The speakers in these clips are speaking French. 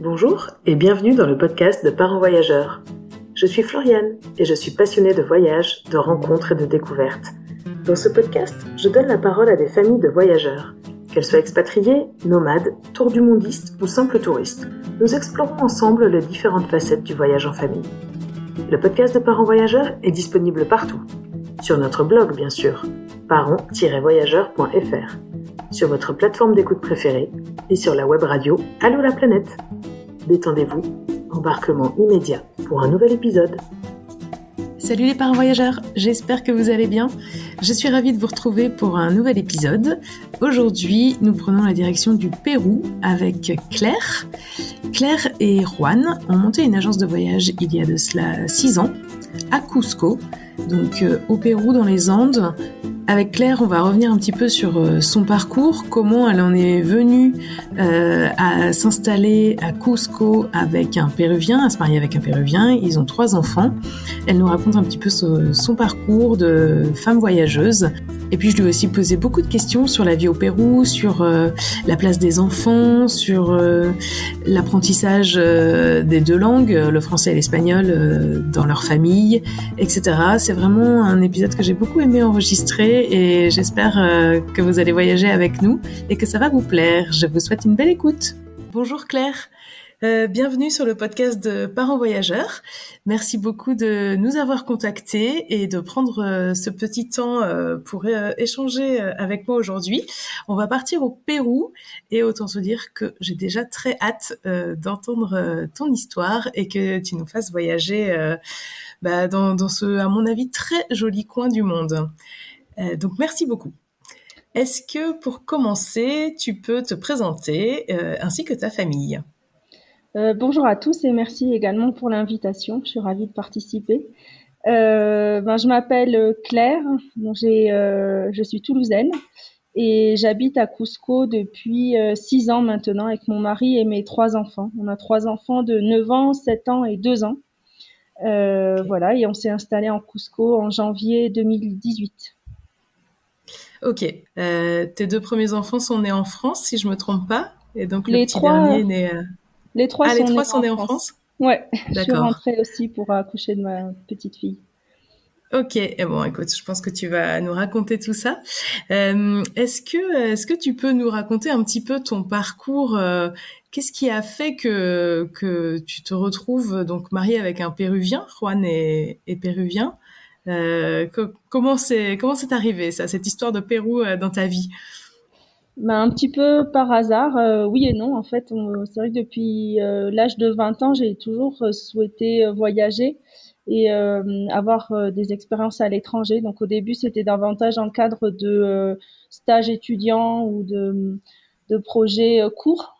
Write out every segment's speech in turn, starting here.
Bonjour et bienvenue dans le podcast de Parents Voyageurs. Je suis Floriane et je suis passionnée de voyages, de rencontres et de découvertes. Dans ce podcast, je donne la parole à des familles de voyageurs. Qu'elles soient expatriées, nomades, tour du mondistes ou simples touristes, nous explorons ensemble les différentes facettes du voyage en famille. Le podcast de Parents Voyageurs est disponible partout. Sur notre blog, bien sûr, parents-voyageurs.fr, sur votre plateforme d'écoute préférée et sur la web radio Allô la planète. Détendez-vous, embarquement immédiat pour un nouvel épisode. Salut les parents voyageurs, j'espère que vous allez bien. Je suis ravie de vous retrouver pour un nouvel épisode. Aujourd'hui, nous prenons la direction du Pérou avec Claire. Claire et Juan ont monté une agence de voyage il y a de cela 6 ans à Cusco, donc euh, au Pérou dans les Andes, avec Claire, on va revenir un petit peu sur euh, son parcours, comment elle en est venue euh, à s'installer à Cusco avec un Péruvien, à se marier avec un Péruvien. Ils ont trois enfants. Elle nous raconte un petit peu son parcours de femme voyageuse. Et puis je lui ai aussi posé beaucoup de questions sur la vie au Pérou, sur euh, la place des enfants, sur l'apprentissage des deux langues, le français et l'espagnol, dans leur famille, etc. C'est vraiment un épisode que j'ai beaucoup aimé enregistrer et j'espère que vous allez voyager avec nous et que ça va vous plaire. Je vous souhaite une belle écoute. Bonjour Claire. Euh, bienvenue sur le podcast de Parents Voyageurs. Merci beaucoup de nous avoir contactés et de prendre euh, ce petit temps euh, pour échanger avec moi aujourd'hui. On va partir au Pérou et autant se dire que j'ai déjà très hâte d'entendre ton histoire et que tu nous fasses voyager bah, dans, ce, à mon avis, très joli coin du monde. Donc merci beaucoup. Est-ce que pour commencer, tu peux te présenter ainsi que ta famille? Euh, bonjour à tous et merci également pour l'invitation. Je suis ravie de participer. Euh, ben, je m'appelle Claire, donc euh, je suis toulousaine et j'habite à Cusco depuis six ans maintenant avec mon mari et mes trois enfants. On a trois enfants de 9 ans, 7 ans et 2 ans. Voilà, et on s'est installé en Cusco en janvier 2018. Ok. tes deux premiers enfants sont nés en France, si je me trompe pas, et donc le petit dernier est né. Les trois, ah, sont, les trois sont nés en France. Ouais, je suis rentrée aussi pour accoucher de ma petite fille. Ok, et eh bon, écoute, je pense que tu vas nous raconter tout ça. Euh, est-ce que, est-ce que tu peux nous raconter un petit peu ton parcours euh, Qu'est-ce qui a fait que que tu te retrouves donc mariée avec un Péruvien Juan est, péruvien. Euh, comment c'est comment c'est arrivé cette histoire de Pérou dans ta vie? Bah, un petit peu par hasard, euh, oui et non. En fait, c'est vrai que depuis euh, l'âge de 20 ans, j'ai toujours euh, souhaité voyager et avoir des expériences à l'étranger. Donc au début, c'était davantage en cadre de stages étudiants ou de, de projets courts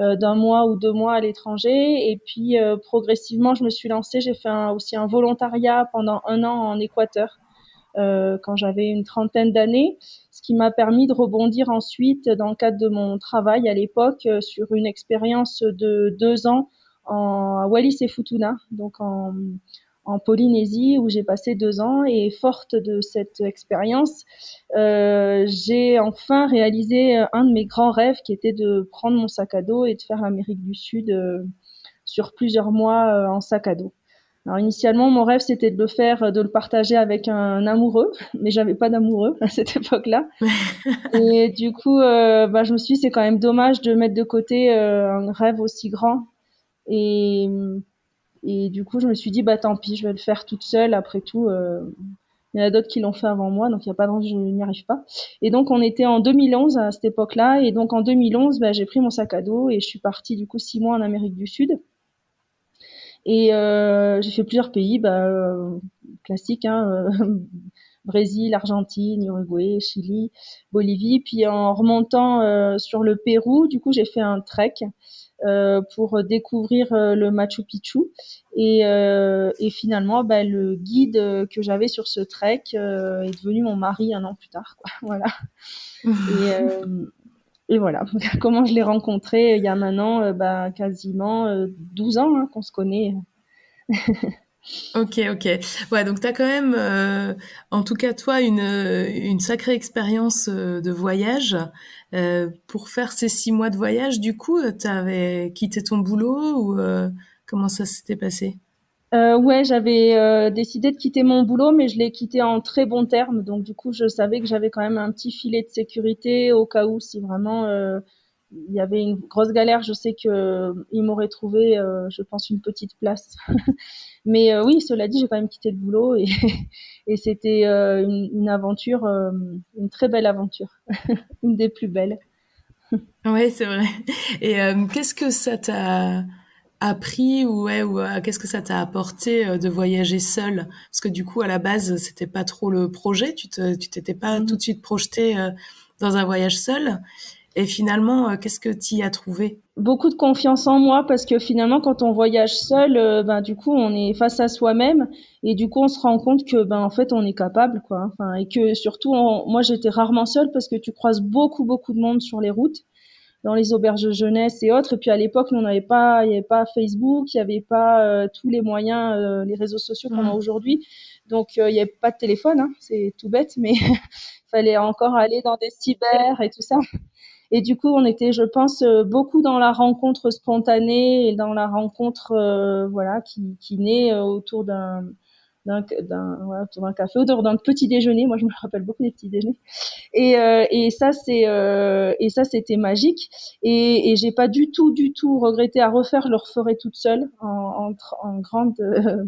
d'un mois ou deux mois à l'étranger. Et puis progressivement, je me suis lancée. J'ai fait aussi un volontariat pendant un an en Équateur. Euh, quand j'avais une trentaine d'années, ce qui m'a permis de rebondir ensuite dans le cadre de mon travail à l'époque euh, sur une expérience de deux ans en Wallis et Futuna, donc en, en Polynésie où j'ai passé deux ans et forte de cette expérience, euh, j'ai enfin réalisé un de mes grands rêves qui était de prendre mon sac à dos et de faire l'Amérique du Sud euh, sur plusieurs mois en sac à dos. Alors initialement, mon rêve c'était de le faire, de le partager avec un amoureux, mais j'avais pas d'amoureux à cette époque-là. et du coup, euh, bah, je me suis dit c'est quand même dommage de mettre de côté euh, un rêve aussi grand. Et, et du coup, je me suis dit bah tant pis, je vais le faire toute seule. Après tout, euh, il y en a d'autres qui l'ont fait avant moi, donc il n'y a pas de je n'y arrive pas. Et donc on était en 2011 à cette époque-là, et donc en 2011, bah, j'ai pris mon sac à dos et je suis partie du coup six mois en Amérique du Sud. Et euh, j'ai fait plusieurs pays, bah, euh, classiques, hein, euh, Brésil, Argentine, Uruguay, Chili, Bolivie. Puis en remontant euh, sur le Pérou, du coup, j'ai fait un trek pour découvrir le Machu Picchu. Et, et finalement, bah, le guide que j'avais sur ce trek est devenu mon mari un an plus tard. Quoi. Voilà. et, et voilà, comment je l'ai rencontré il y a maintenant euh, bah, quasiment 12 euh, ans hein, qu'on se connaît. ok, ok. Ouais, donc tu as quand même, euh, en tout cas toi, une, une sacrée expérience de voyage. Pour faire ces six mois de voyage, du coup, tu avais quitté ton boulot ou comment ça s'était passé? Euh, ouais, j'avais euh, décidé de quitter mon boulot, mais je l'ai quitté en très bon terme. Donc du coup, je savais que j'avais quand même un petit filet de sécurité au cas où si vraiment euh, il y avait une grosse galère. Je sais que euh, il m'aurait trouvé, euh, je pense, une petite place. mais oui, cela dit, j'ai quand même quitté le boulot et, et c'était une, une, aventure, une très belle aventure, une des plus belles. ouais, c'est vrai. Et qu'est-ce que ça t'a appris ou ouais ou euh, qu'est-ce que ça t'a apporté euh, de voyager seul parce que du coup à la base c'était pas trop le projet tu te tu t'étais pas mmh. tout de suite projeté euh, dans un voyage seul et finalement qu'est-ce que tu y as trouvé? Beaucoup de confiance en moi parce que finalement quand on voyage seul ben du coup on est face à soi-même et du coup on se rend compte que ben en fait on est capable quoi enfin et que surtout moi j'étais rarement seule parce que tu croises beaucoup beaucoup de monde sur les routes dans les auberges jeunesse et autres. Et puis à l'époque, on n'avait pas, il n'y avait pas Facebook, il n'y avait pas euh, tous les moyens, euh, les réseaux sociaux qu'on a aujourd'hui. Donc euh, il n'y avait pas de téléphone, hein, c'est tout bête, mais il fallait encore aller dans des cyber et tout ça. Et du coup, on était, je pense, beaucoup dans la rencontre spontanée et dans la rencontre, voilà, qui, qui naît autour d'un d'un café ou d'un petit déjeuner. Moi, je me rappelle beaucoup des petits déjeuners. Et, euh, et ça, c'est euh, et ça, c'était magique. Et, et j'ai pas du tout, du tout regretté à refaire. Je le referai toute seule en grande. Euh,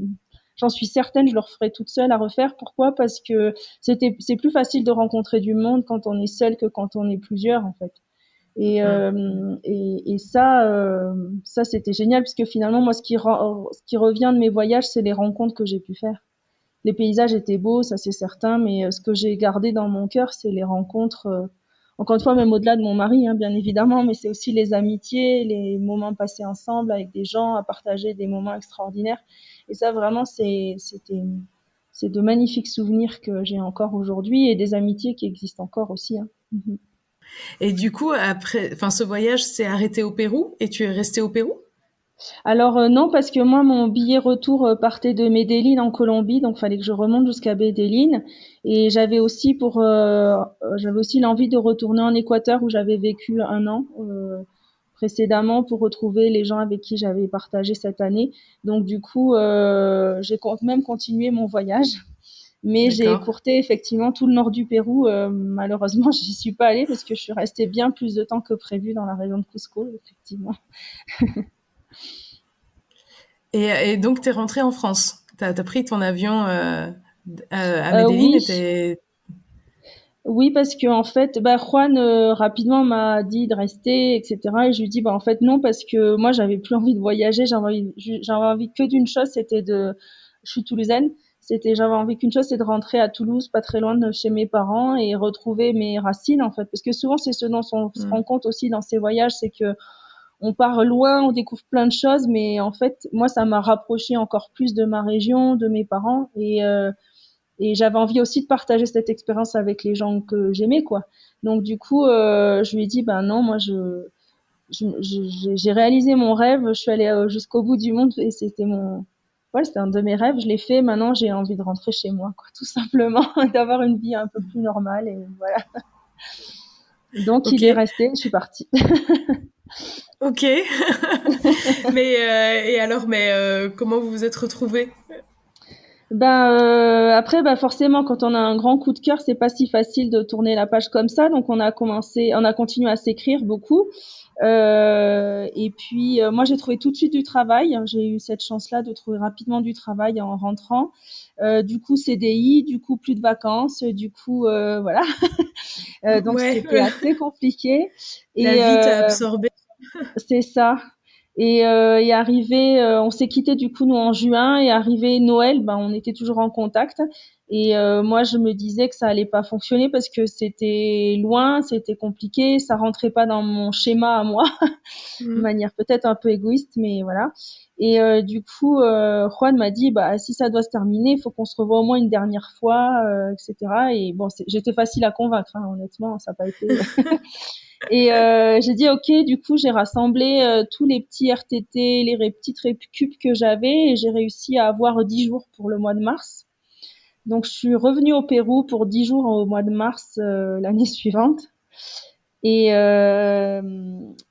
j'en suis certaine, je le referai toute seule à refaire. Pourquoi? Parce que c'était, c'est plus facile de rencontrer du monde quand on est seul que quand on est plusieurs, en fait. Et, euh, et, et, ça, euh, ça c'était génial puisque finalement moi ce qui, ce qui revient de mes voyages, c'est les rencontres que j'ai pu faire. Les paysages étaient beaux, ça c'est certain, mais euh, ce que j'ai gardé dans mon cœur, c'est les rencontres. Euh, encore une fois, même au-delà de mon mari, hein, bien évidemment, mais c'est aussi les amitiés, les moments passés ensemble avec des gens, à partager des moments extraordinaires. Et ça, vraiment, c'est de magnifiques souvenirs que j'ai encore aujourd'hui et des amitiés qui existent encore aussi. Hein. Mhm. Et du coup, après, enfin, ce voyage s'est arrêté au Pérou et tu es resté au Pérou? Alors euh, non, parce que moi, mon billet retour euh, partait de Medellín en Colombie, donc fallait que je remonte jusqu'à Medellín. Et j'avais aussi pour, euh, j'avais aussi l'envie de retourner en Équateur où j'avais vécu un an précédemment pour retrouver les gens avec qui j'avais partagé cette année. Donc du coup, j'ai même continué mon voyage. Mais j'ai écourté effectivement tout le nord du Pérou. Euh, malheureusement, j'y suis pas allée parce que je suis restée bien plus de temps que prévu dans la région de Cusco, effectivement. et, et, donc, tu es rentrée en France. Tu as, pris ton avion euh, à Medellín oui. Oui, parce que en fait, bah, Juan euh, rapidement m'a dit de rester, etc. Et je lui dis, bah en fait non, parce que moi j'avais plus envie de voyager, j'avais envie, j'avais envie que d'une chose, c'était de, je suis toulousaine, c'était j'avais envie qu'une chose c'est de rentrer à Toulouse pas très loin de chez mes parents et retrouver mes racines en fait parce que souvent c'est ce dont on se mm. rend compte aussi dans ces voyages c'est que on part loin on découvre plein de choses mais en fait moi ça m'a rapproché encore plus de ma région de mes parents et euh, et j'avais envie aussi de partager cette expérience avec les gens que j'aimais quoi donc du coup euh, je lui ai dit ben non moi je j'ai réalisé mon rêve, je suis allée euh, jusqu'au bout du monde et c'était mon, ouais, c'était un de mes rêves, je l'ai fait. Maintenant, j'ai envie de rentrer chez moi, quoi, tout simplement, d'avoir une vie un peu plus normale et voilà. Donc, il est resté, je suis partie. ok. mais euh, et alors, mais euh, comment vous vous êtes retrouvés ben euh, après, ben forcément, quand on a un grand coup de cœur, c'est pas si facile de tourner la page comme ça. Donc on a commencé, on a continué à s'écrire beaucoup. Euh, et puis, euh, moi, j'ai trouvé tout de suite du travail. J'ai eu cette chance-là de trouver rapidement du travail en rentrant. Euh, du coup, CDI, du coup, plus de vacances, du coup, euh, voilà. donc, c'était assez compliqué. La et, vie t'a absorbé. c'est ça. Et, euh, et arrivé, on s'est quitté du coup nous en juin et arrivé Noël, ben on était toujours en contact. Et euh, moi, je me disais que ça allait pas fonctionner parce que c'était loin, c'était compliqué, ça rentrait pas dans mon schéma à moi, de mm. manière peut-être un peu égoïste, mais voilà. Et euh, du coup, euh, Juan m'a dit, bah si ça doit se terminer, il faut qu'on se revoie au moins une dernière fois, euh, etc. Et bon, j'étais facile à convaincre, hein, honnêtement, ça n'a pas été. et euh, j'ai dit ok, du coup, j'ai rassemblé tous les petits RTT, les petites récup que j'avais, et j'ai réussi à avoir 10 jours pour le mois de mars. Donc je suis revenue au Pérou pour dix jours au mois de mars euh, l'année suivante. Et,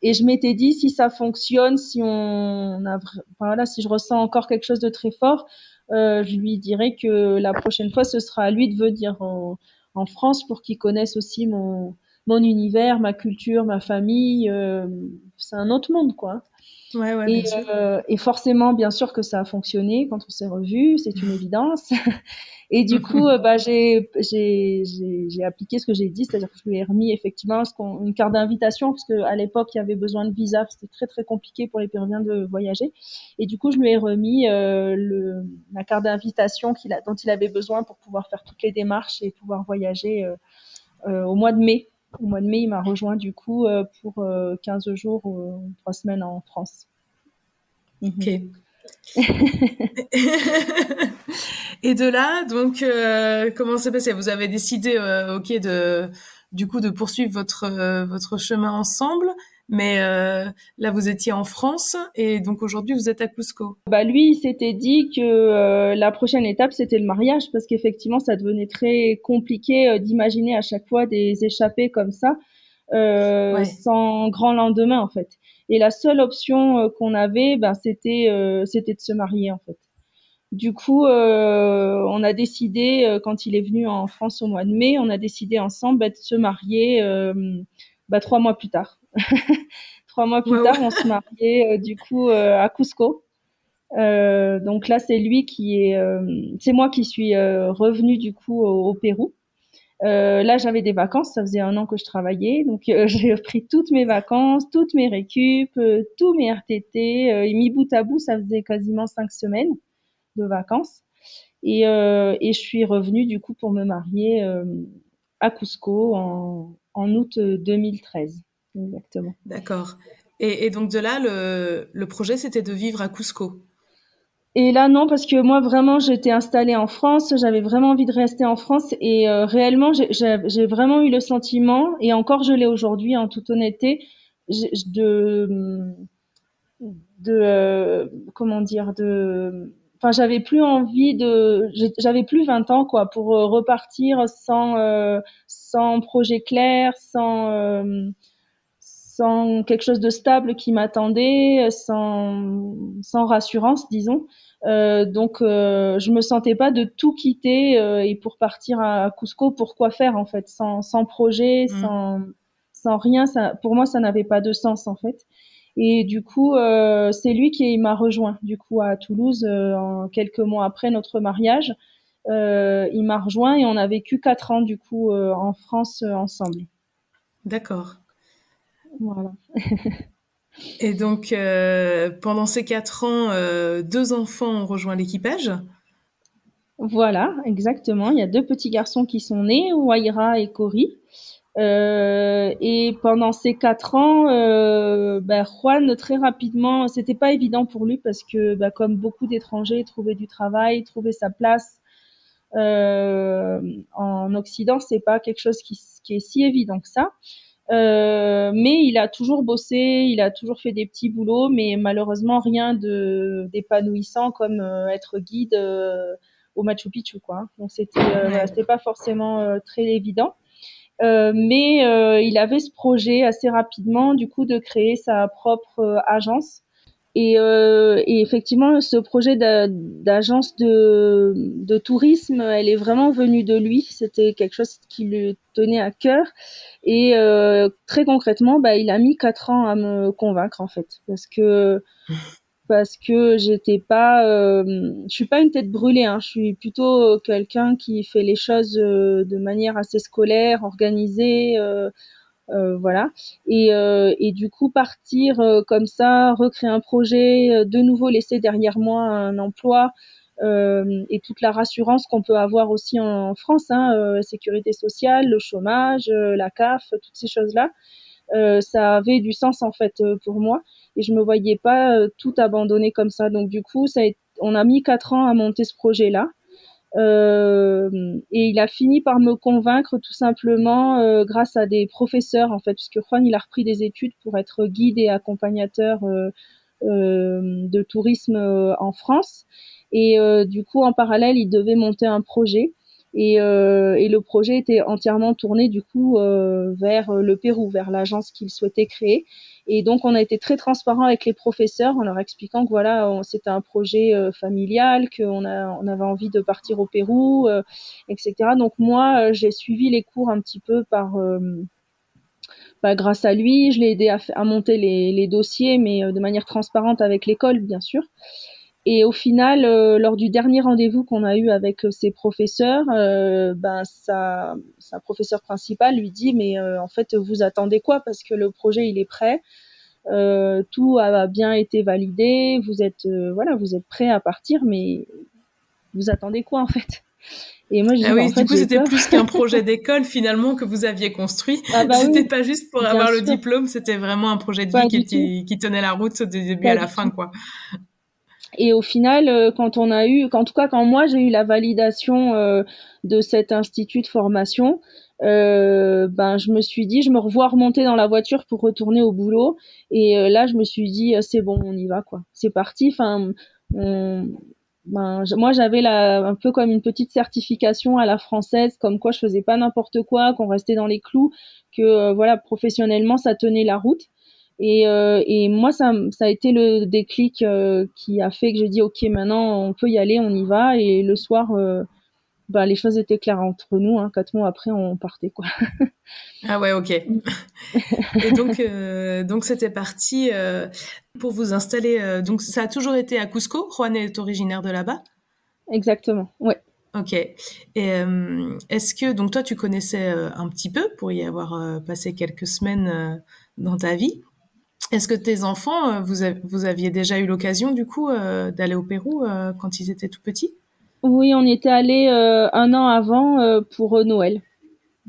et je m'étais dit si ça fonctionne, si on a, voilà, si je ressens encore quelque chose de très fort, je lui dirais que la prochaine fois ce sera à lui de venir en, en France pour qu'il connaisse aussi mon mon univers, ma culture, ma famille. c'est un autre monde quoi. Ouais, ouais, et, euh, et, forcément, bien sûr que ça a fonctionné quand on s'est revus, c'est une évidence. et du coup, euh, bah, j'ai, appliqué ce que j'ai dit, c'est-à-dire que je lui ai remis effectivement une carte d'invitation, parce qu'à l'époque, il y avait besoin de visa, c'était très très compliqué pour les Péruviens de voyager. Et du coup, je lui ai remis euh, le, la carte d'invitation dont il avait besoin pour pouvoir faire toutes les démarches et pouvoir voyager euh, euh au mois de mai. Au mois de mai, il m'a rejoint du coup euh, pour 15 euh, jours ou 3 semaines en France. Ok. Mhm. et de là, donc, euh, comment s'est passé? Vous avez décidé, ok, de du coup de poursuivre votre votre chemin ensemble, mais là vous étiez en France et donc aujourd'hui vous êtes à Cusco. Bah lui, il s'était dit que la prochaine étape c'était le mariage parce qu'effectivement ça devenait très compliqué d'imaginer à chaque fois des échappées comme ça sans grand lendemain en fait. Et la seule option euh, qu'on avait, ben, c'était euh, c'était de se marier en fait. Du coup, euh, on a décidé quand il est venu en France au mois de mai, on a décidé ensemble ben, de se marier ben, trois mois plus tard. trois mois plus tard, on se mariait du coup à Cusco. donc là, c'est lui qui est, c'est moi qui suis revenue du coup au Pérou. Euh, là, j'avais des vacances, ça faisait un an que je travaillais, donc euh, j'ai pris toutes mes vacances, toutes mes récup, euh, tous mes RTT, euh, et mis bout à bout, ça faisait quasiment cinq semaines de vacances. Et, et je suis revenue du coup pour me marier à Cusco en, en août 2013, exactement. D'accord. Et, et, donc de là, le, le projet, c'était de vivre à Cusco? Et là, non, parce que moi, vraiment, j'étais installée en France, j'avais vraiment envie de rester en France et euh, réellement, j'ai vraiment eu le sentiment, et encore je l'ai aujourd'hui en toute honnêteté, de, de euh, comment dire, de, enfin, j'avais plus envie de, j'avais plus 20 ans, quoi, pour euh, repartir sans, sans projet clair, sans, sans quelque chose de stable qui m'attendait, sans, sans rassurance, disons. Euh, donc, euh, je me sentais pas de tout quitter euh, et pour partir à Cusco, pourquoi faire en fait, sans, sans projet, mm. sans, sans rien. Ça, pour moi, ça n'avait pas de sens en fait. Et du coup, euh, c'est lui qui m'a rejoint du coup à Toulouse en quelques mois après notre mariage. Il m'a rejoint et on a vécu quatre ans du coup en France ensemble. D'accord. Voilà. Et donc, euh, pendant ces quatre ans, euh, deux enfants ont rejoint l'équipage? Voilà, exactement. Il y a deux petits garçons qui sont nés, Waira et Cory. Euh, et pendant ces quatre ans, bah, Juan très rapidement, c'était pas évident pour lui parce que, bah, comme beaucoup d'étrangers, trouver du travail, trouver sa place en Occident, c'est pas quelque chose qui, qui, est si évident que ça. Euh, mais il a toujours bossé, il a toujours fait des petits boulots, mais malheureusement rien de d'épanouissant comme euh, être guide euh, au Machu Picchu, quoi. Donc c'était c'était pas forcément très évident. mais il avait ce projet assez rapidement, du coup, de créer sa propre agence et, euh, et, effectivement, ce projet d'agence de, de, tourisme, elle est vraiment venue de lui. C'était quelque chose qui lui tenait à cœur. Et euh, très concrètement, bah, il a mis quatre ans à me convaincre en fait, parce que parce que j'étais pas, euh, je suis pas une tête brûlée. Hein, je suis plutôt quelqu'un qui fait les choses euh, de manière assez scolaire, organisée. Euh, euh, voilà. Et, euh, et, du coup, partir euh, comme ça, recréer un projet, de nouveau laisser derrière moi un emploi et toute la rassurance qu'on peut avoir aussi en, France, hein, sécurité sociale, le chômage, la CAF, toutes ces choses-là. ça avait du sens en fait pour moi et je me voyais pas tout abandonner comme ça. Donc du coup, ça on a mis quatre ans à monter ce projet-là. Euh, et il a fini par me convaincre tout simplement euh, grâce à des professeurs en fait, puisque Juan il a repris des études pour être guide et accompagnateur euh, de tourisme en France. Et du coup, en parallèle, il devait monter un projet. Et, et le projet était entièrement tourné du coup vers le Pérou, vers l'agence qu'il souhaitait créer. Et donc, on a été très transparent avec les professeurs en leur expliquant que voilà, c'était un projet euh, familial, qu'on on avait envie de partir au Pérou, euh, etc. Donc moi, euh, j'ai suivi les cours un petit peu par bah, grâce à lui, je l'ai aidé à, monter les, dossiers, mais de manière transparente avec l'école, bien sûr. Et au final, lors du dernier rendez-vous qu'on a eu avec ses professeurs, ben sa, sa professeure principale lui dit mais en fait vous attendez quoi? Parce que le projet il est prêt, euh, tout a bien été validé, vous êtes euh, voilà, vous êtes prêt à partir, mais vous attendez quoi en fait? Et moi, ah oui, du coup, c'était plus qu'un projet d'école finalement que vous aviez construit. Ah bah c'était pas juste pour avoir le diplôme, c'était vraiment un projet de vie qui, qui, tenait la route du début à la fin, quoi. Et au final, euh, quand on a eu, en tout cas quand moi j'ai eu la validation de cet institut de formation, euh, ben je me suis dit je me revois remonter dans la voiture pour retourner au boulot. Et euh, là je me suis dit euh, c'est bon on y va quoi. C'est parti. Enfin ben, moi j'avais un peu comme une petite certification à la française comme quoi je faisais pas n'importe quoi qu'on restait dans les clous que voilà professionnellement ça tenait la route et, et moi ça ça a été le déclic qui a fait que j'ai dit ok maintenant on peut y aller on y va et le soir bah, les choses étaient claires entre nous. Hein. Quatre mois après, on partait, quoi. ah ouais, ok. et donc, euh, donc c'était parti euh, pour vous installer. Euh, donc, ça a toujours été à Cusco. Juan est originaire de là-bas. Exactement. Ouais. Ok. Et est-ce que donc toi, tu connaissais un petit peu pour y avoir passé quelques semaines dans ta vie? Est-ce que tes enfants, vous, vous aviez déjà eu l'occasion du coup d'aller au Pérou quand ils étaient tout petits? Oui, on était allé euh, un an avant euh, pour euh, Noël,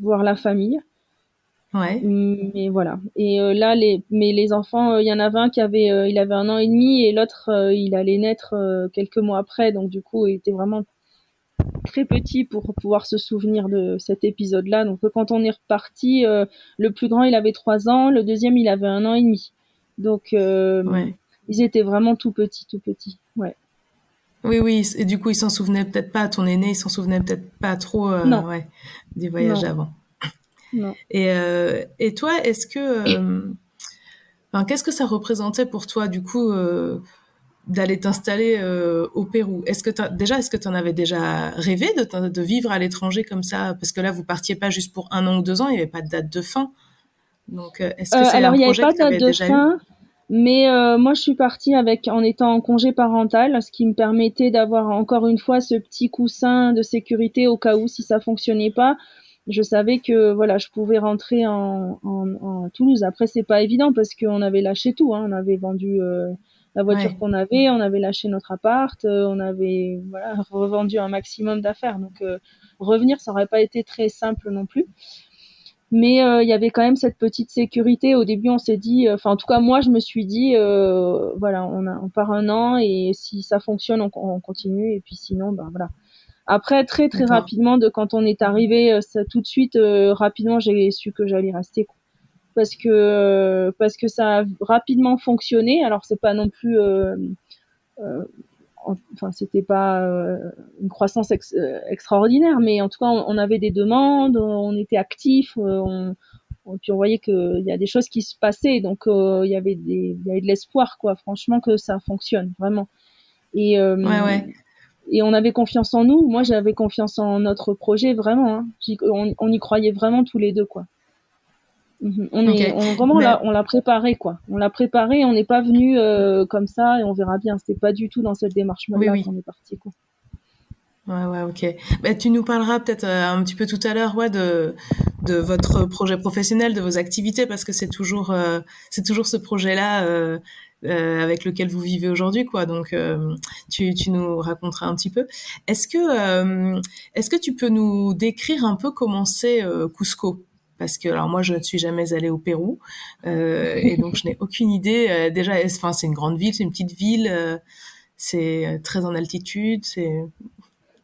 voir la famille. Ouais. Mais voilà. Et là, les, mais les enfants, il y en avait un qui avait, il avait un an et demi et l'autre, il allait naître quelques mois après. Donc du coup, il était vraiment très petit pour pouvoir se souvenir de cet épisode-là. Donc quand on est reparti, le plus grand, il avait trois ans, le deuxième, il avait un an et demi. Donc ils étaient vraiment tout petits, tout petits. Ouais. Oui, oui, et du coup, il s'en souvenait peut-être pas, ton aîné, il s'en souvenait peut-être pas trop euh, ouais, du voyage avant. Non. Et, euh, et toi, est-ce que. Euh, enfin, Qu'est-ce que ça représentait pour toi, du coup, euh, d'aller t'installer euh, au Pérou? Est-ce que déjà, est-ce que tu en avais déjà rêvé de, de vivre à l'étranger comme ça? Parce que là, vous partiez pas juste pour un an ou deux ans, il n'y avait pas de date de fin. Donc, est-ce que c'est un projet que tu avais déjà fin. eu mais euh, moi, je suis partie avec en étant en congé parental, ce qui me permettait d'avoir encore une fois ce petit coussin de sécurité au cas où si ça fonctionnait pas. Je savais que voilà, je pouvais rentrer en, en, en Toulouse. Après, c'est pas évident parce qu'on avait lâché tout. Hein. On avait vendu euh, la voiture qu'on avait, on avait lâché notre appart, euh, on avait voilà revendu un maximum d'affaires. Donc revenir, ça aurait pas été très simple non plus mais euh, il y avait quand même cette petite sécurité. Au début, on s'est dit, euh, enfin en tout cas moi, je me suis dit, euh, voilà, on, a, on part un an et si ça fonctionne, on, on continue et puis sinon, ben voilà. Après, très très rapidement, de quand on est arrivé, ça, tout de suite, rapidement, j'ai su que j'allais rester parce que parce que ça a rapidement fonctionné. Alors c'est pas non plus enfin c'était pas euh, une croissance euh, extraordinaire mais en tout cas on, avait des demandes on était actifs euh, on, puis on voyait qu'il y a des choses qui se passaient donc il y avait des il y avait de l'espoir quoi. Franchement que ça fonctionne vraiment. Et et on avait confiance en nous. Moi j'avais confiance en notre projet vraiment hein. on, on y croyait vraiment tous les deux quoi Mhm. On est, on, vraiment, on l'a préparé, quoi. On l'a préparé, on n'est pas venu euh, comme ça et on verra bien. C'était pas du tout dans cette démarche-là qu'on est parti, quoi. Ouais, ouais, ok. Bah, tu nous parleras peut-être euh, un petit peu tout à l'heure, ouais, de de votre projet professionnel, de vos activités, parce que c'est toujours euh, c'est toujours ce projet-là avec lequel vous vivez aujourd'hui, quoi. Donc, tu tu nous raconteras un petit peu. Est-ce que est-ce que tu peux nous décrire un peu comment c'est Cusco? Parce que alors moi je ne suis jamais allée au Pérou euh, et donc je n'ai aucune idée. Euh, déjà, enfin c'est une grande ville, c'est une petite ville, euh, c'est très en altitude. C'est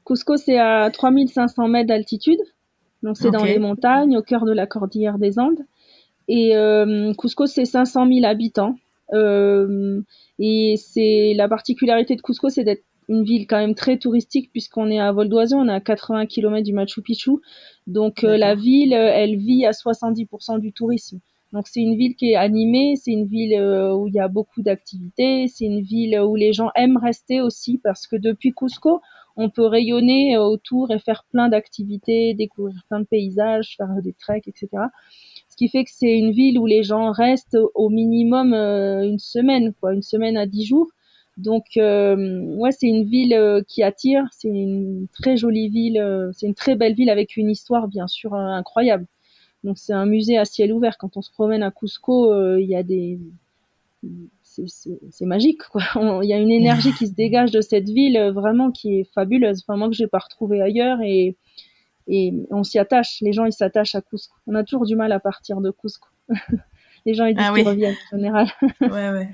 Cusco, c'est à 3500 mètres d'altitude, donc c'est dans les montagnes, au cœur de la cordillère des Andes. Et Cusco, c'est 500 000 habitants. et c'est la particularité de Cusco, c'est d'être une ville quand même très touristique puisqu'on est à vol d'oiseau, on est à 80 km du Machu Picchu. Donc la ville, elle vit à 70% du tourisme. Donc c'est une ville qui est animée, c'est une ville où il y a beaucoup d'activités, c'est une ville où les gens aiment rester aussi parce que depuis Cusco, on peut rayonner autour et faire plein d'activités, découvrir plein de paysages, faire des treks, etc. Ce qui fait que c'est une ville où les gens restent au minimum une semaine, quoi, une semaine à dix jours. Donc, euh, ouais, c'est une ville euh, qui attire. C'est une très jolie ville. Euh, c'est une très belle ville avec une histoire, bien sûr, incroyable. Donc, c'est un musée à ciel ouvert. Quand on se promène à Cusco, il y a des, c'est magique, quoi. Il y a une énergie qui se dégage de cette ville, vraiment, qui est fabuleuse. Enfin, moi que j'ai pas retrouvé ailleurs et et on s'y attache. Les gens, ils s'attachent à Cusco. On a toujours du mal à partir de Cusco. les gens, ils disent ah qu'ils reviennent en général. ouais, ouais.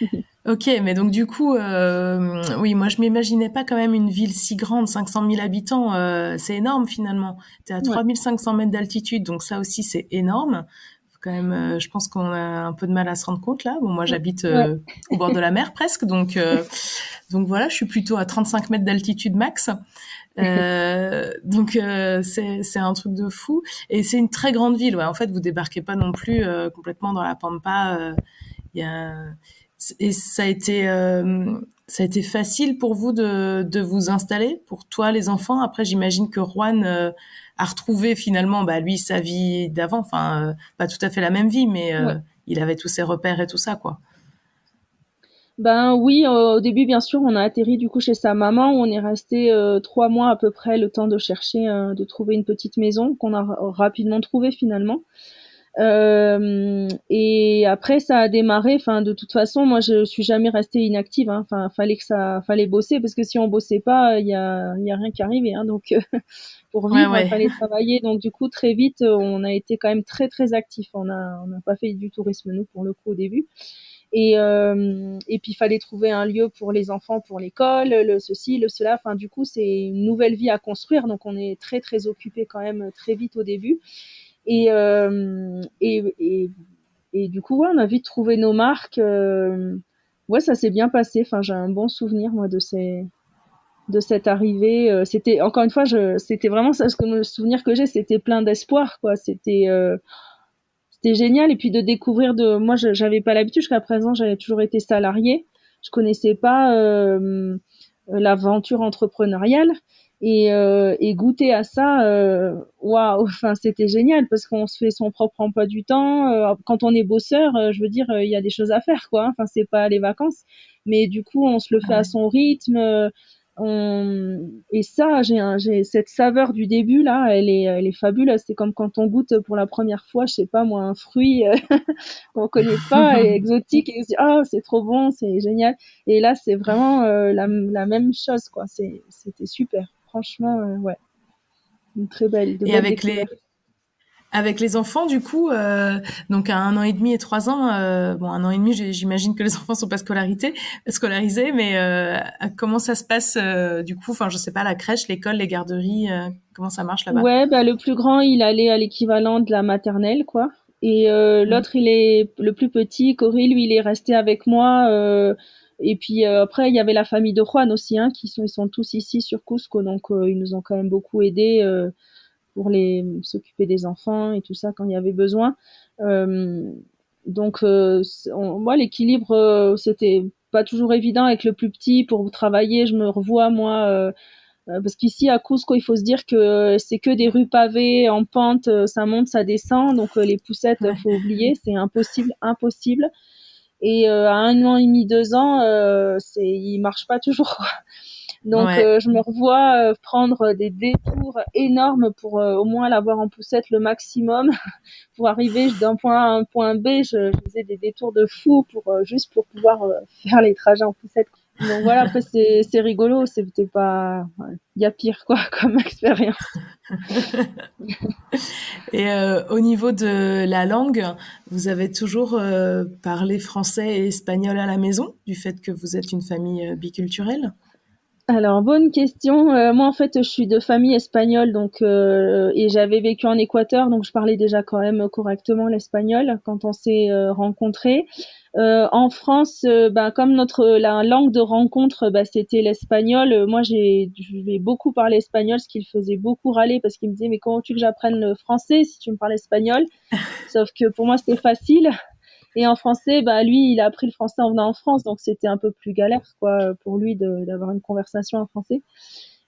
Ok, mais donc du coup, euh, oui, moi je m'imaginais pas quand même une ville si grande, 500 000 habitants, euh, c'est énorme finalement. Tu es à 3500 mètres d'altitude, donc ça aussi c'est énorme. Quand même, euh, je pense qu'on a un peu de mal à se rendre compte là. Bon, moi j'habite euh, au bord de la mer presque, donc euh, donc voilà, je suis plutôt à 35 mètres d'altitude max. donc c'est c'est un truc de fou et c'est une très grande ville. Ouais, en fait, vous débarquez pas non plus complètement dans la pampa. Il y a et ça a été euh, ça a été facile pour vous de, de vous installer pour toi les enfants? Après j'imagine que Juan euh, a retrouvé finalement bah lui sa vie d'avant enfin euh, pas tout à fait la même vie mais il avait tous ses repères et tout ça quoi ben oui, au début bien sûr, on a atterri du coup chez sa maman. On est resté trois mois à peu près, le temps de chercher, de trouver une petite maison qu'on a rapidement trouvée finalement. Euh, et après, ça a démarré. Enfin, de toute façon, moi, je suis jamais restée inactive. Hein. Enfin, fallait que ça, fallait bosser parce que si on bossait pas, il y a, y a rien qui arrivait. Hein. Donc, pour vivre, il fallait travailler. Donc, du coup, très vite, on a été quand même très très actif. On a, on n'a pas fait du tourisme nous pour le coup au début. Et, euh, et puis il fallait trouver un lieu pour les enfants, pour l'école, le ceci, le cela. Enfin, du coup, c'est une nouvelle vie à construire. Donc, on est très très occupé quand même très vite au début. Et, euh, et, et, et, du coup, ouais, on a vite trouvé nos marques. Euh, ouais, ça s'est bien passé. Enfin, j'ai un bon souvenir, moi, de ces de cette arrivée. Euh, c'était encore une fois, je, c'était vraiment ça, ce que le souvenir que j'ai, c'était plein d'espoir, quoi. C'était euh, c'était génial. Et puis de découvrir de, moi, j'avais pas l'habitude jusqu'à présent, j'avais toujours été salariée. Je connaissais pas euh, l'aventure entrepreneuriale et, euh, et goûter à ça euh, waouh enfin c'était génial parce qu'on se fait son propre emploi du temps euh, quand on est bosseur euh, je veux dire il y a des choses à faire quoi hein. enfin c'est pas les vacances. Mais du coup on se le fait à son rythme on... et ça j'ai cette saveur du début là elle est elle est fabuleuse. C'est comme quand on goûte pour la première fois je sais pas moi un fruit qu'on connaît pas et exotique et on se dit ah c'est trop bon c'est génial. Et là c'est vraiment la, la même chose quoi. C'était super franchement, euh, ouais, une très belle. et avec les avec les enfants, du coup, euh, donc à un an et demi et trois ans, euh, bon, un an et demi, j'imagine que les enfants sont pas scolarisés, scolarisés, mais comment ça se passe du coup? Enfin, je sais pas, la crèche, l'école, les garderies, comment ça marche là-bas? Ouais, bah, le plus grand, il allait à l'équivalent de la maternelle, quoi. Et mmh. l'autre, il est le plus petit, Cory, lui, il est resté avec moi et puis euh, après, il y avait la famille de Juan aussi, hein, qui sont, ils sont tous ici sur Cusco, donc euh, ils nous ont quand même beaucoup aidés euh, pour les s'occuper des enfants et tout ça quand il y avait besoin. donc moi, l'équilibre, c'était pas toujours évident avec le plus petit pour travailler. Je me revois moi. parce qu'ici à Cusco, il faut se dire que c'est que des rues pavées en pente, ça monte, ça descend, donc les poussettes, il faut oublier, c'est impossible, impossible. Et euh, à un an et demi, deux ans, euh, c'est, il marche pas toujours. Donc euh, je me revois prendre des détours énormes pour au moins l'avoir en poussette le maximum pour arriver d'un point A à un point B. Je, faisais des détours de fou pour juste pour pouvoir faire les trajets en poussette. Donc voilà, après c'est, c'est rigolo, c'était pas, il y a pire quoi comme expérience. et euh, au niveau de la langue, vous avez toujours euh, parlé français et espagnol à la maison, du fait que vous êtes une famille euh, biculturelle? Alors bonne question. moi en fait je suis de famille espagnole donc et j'avais vécu en Équateur donc je parlais déjà quand même correctement l'espagnol quand on s'est rencontrés. Euh, en France, euh, bah, comme notre la langue de rencontre, bah, c'était l'espagnol. Euh, moi, j'ai je beaucoup parlé espagnol, ce qui le faisait beaucoup râler parce qu'il me disait mais comment tu veux que j'apprenne le français si tu me parles espagnol? Sauf que pour moi, c'était facile. Et en français, bah lui, il a appris le français en venant en France, donc c'était un peu plus galère quoi pour lui d'avoir une conversation en français.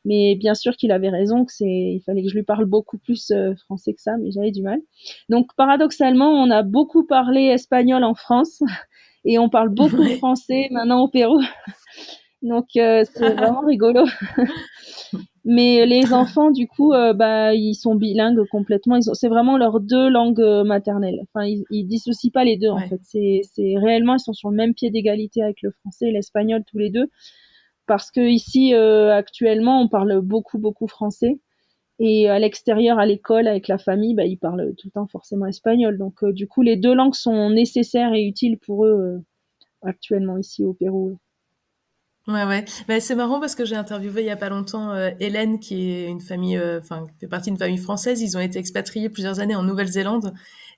Mais bien sûr qu'il avait raison, que c'est, il fallait que je lui parle beaucoup plus français que ça, mais j'avais du mal. Donc paradoxalement, on a beaucoup parlé espagnol en France et on parle beaucoup français maintenant au Pérou. Donc euh, c'est vraiment rigolo. Mais les enfants, du coup, euh, bah, ils sont bilingues complètement. Ils c'est vraiment leurs deux langues euh, maternelles. Enfin, ils, ils dissocient pas les deux en fait. C'est, c'est réellement, ils sont sur le même pied d'égalité avec le français et l'espagnol tous les deux, parce que ici actuellement, on parle beaucoup beaucoup français. Et à l'extérieur, à l'école, avec la famille, bah, ils parlent tout le temps forcément espagnol. Donc, euh, du coup, les deux langues sont nécessaires et utiles pour eux euh, actuellement ici au Pérou. Ouais, ouais. Mais c'est marrant parce que j'ai interviewé il y a pas longtemps euh, Hélène, qui est une famille, enfin, fait partie d'une famille française. Ils ont été expatriés plusieurs années en Nouvelle-Zélande.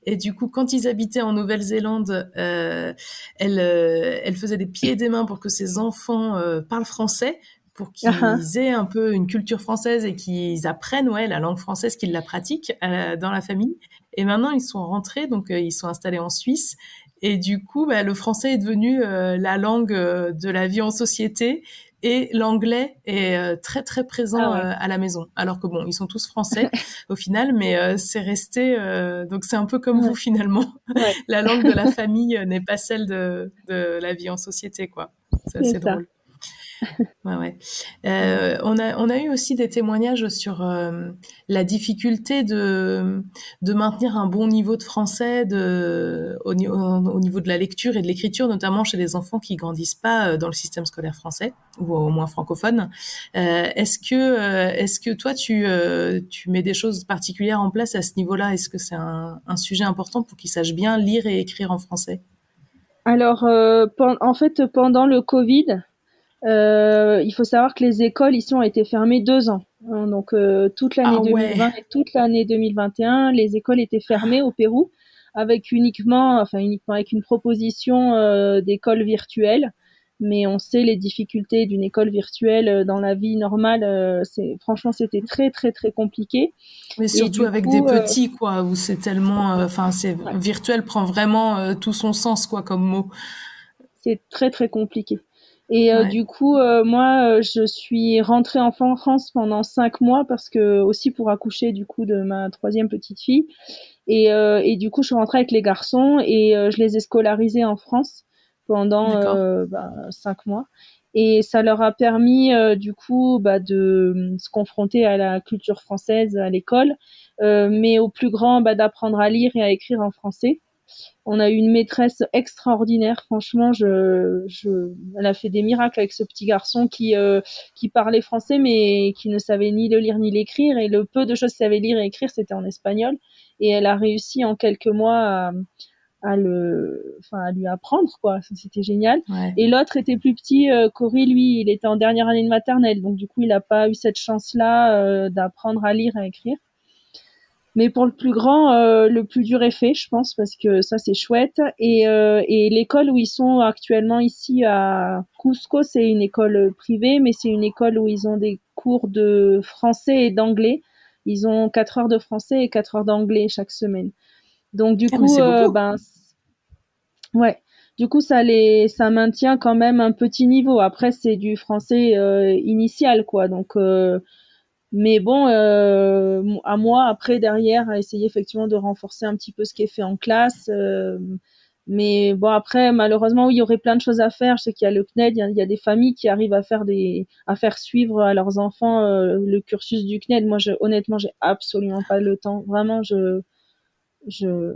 Et du coup, quand ils habitaient en Nouvelle-Zélande, elle, elle faisait des pieds et des mains pour que ses enfants parlent français, pour qu'ils uh-huh. aient un peu une culture française et qu'ils apprennent ouais la langue française, qu'ils la pratiquent euh, dans la famille. Et maintenant ils sont rentrés, donc euh, ils sont installés en Suisse. Et du coup, bah, le français est devenu euh, la langue de la vie en société et l'anglais est très très présent ah à la maison. Alors que bon, ils sont tous français au final, mais c'est resté. donc c'est un peu comme vous finalement. la langue de la famille n'est pas celle de, de la vie en société, quoi. C'est assez drôle. Ouais. Euh, on, a, eu aussi des témoignages sur euh, la difficulté de, maintenir un bon niveau de français au, au, niveau de la lecture et de l'écriture, notamment chez les enfants qui grandissent pas euh, dans le système scolaire français ou au moins francophone. Est-ce que, est-ce que toi, tu, mets des choses particulières en place à ce niveau-là? Est-ce que c'est un sujet important pour qu'ils sachent bien lire et écrire en français? Alors, en fait, pendant le Covid, euh, il faut savoir que les écoles ici ont été fermées deux ans. Hein, donc euh, toute l'année 2020 ah et toute l'année 2021, les écoles étaient fermées au Pérou avec uniquement, enfin uniquement avec une proposition euh, d'école virtuelle. Mais on sait les difficultés d'une école virtuelle dans la vie normale. c'est franchement c'était très très très compliqué. Mais surtout avec des petits quoi, où c'est tellement, enfin c'est virtuel prend vraiment tout son sens quoi comme mot. C'est très très compliqué. Et euh, du coup, euh, moi, euh, je suis rentrée en France pendant cinq mois parce que aussi pour accoucher du coup de ma troisième petite fille. Et, et du coup, je suis rentrée avec les garçons et je les ai scolarisés en France pendant bah, cinq mois. Et ça leur a permis du coup bah, de se confronter à la culture française à l'école, mais au plus grand bah, d'apprendre à lire et à écrire en français. On a eu une maîtresse extraordinaire, franchement, je, je, elle a fait des miracles avec ce petit garçon qui, euh, qui parlait français mais qui ne savait ni le lire ni l'écrire. Et le peu de choses qu'il savait lire et écrire c'était en espagnol. Et elle a réussi en quelques mois à, à le, enfin à lui apprendre quoi, c'était génial. Et l'autre était plus petit, euh, Cory lui, il était en dernière année de maternelle. Donc du coup il n'a pas eu cette chance là euh, d'apprendre à lire et à écrire. Mais pour le plus grand, euh, le plus dur est fait, je pense, parce que ça c'est chouette. Et, euh, et l'école où ils sont actuellement ici à Cusco, c'est une école privée, mais c'est une école où ils ont des cours de français et d'anglais. Ils ont 4 heures de français et 4 heures d'anglais chaque semaine. Donc du ah, coup, euh, ben ouais. Du coup, ça les, ça maintient quand même un petit niveau. Après, c'est du français initial, quoi. Donc, mais bon, euh, à moi, après, derrière, à essayer effectivement de renforcer un petit peu ce qui est fait en classe. Euh, mais bon, après, malheureusement, oui, il y aurait plein de choses à faire. Je sais qu'il y a le CNED, il y a, des familles qui arrivent à faire des, à faire suivre à leurs enfants euh, le cursus du CNED. Moi, je, honnêtement, j'ai absolument pas le temps. Vraiment, je, je,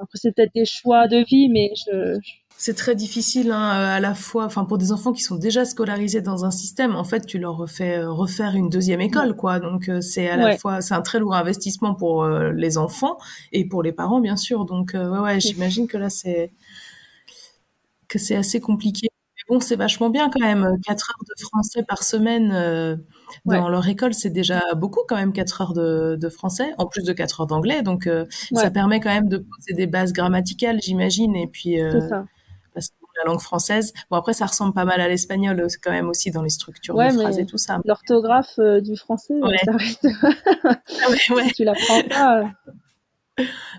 après, c'est peut-être des choix de vie, mais je, c'est très difficile hein, à la fois, enfin pour des enfants qui sont déjà scolarisés dans un système, en fait tu leur refais euh, refaire une deuxième école quoi. Donc euh, c'est à la fois c'est un très lourd investissement pour euh, les enfants et pour les parents bien sûr. Donc ouais, ouais j'imagine que là c'est que c'est assez compliqué. Mais bon c'est vachement bien quand même. Quatre heures de français par semaine dans leur école c'est déjà beaucoup quand même quatre heures de, de, français en plus de quatre heures d'anglais. Donc ça permet quand même de poser des bases grammaticales j'imagine et puis. Ça parce la langue française. Bon, après, ça ressemble pas mal à l'espagnol quand même aussi dans les structures de phrases et tout ça. L'orthographe du français, ça reste. ah ouais, tu l'apprends pas.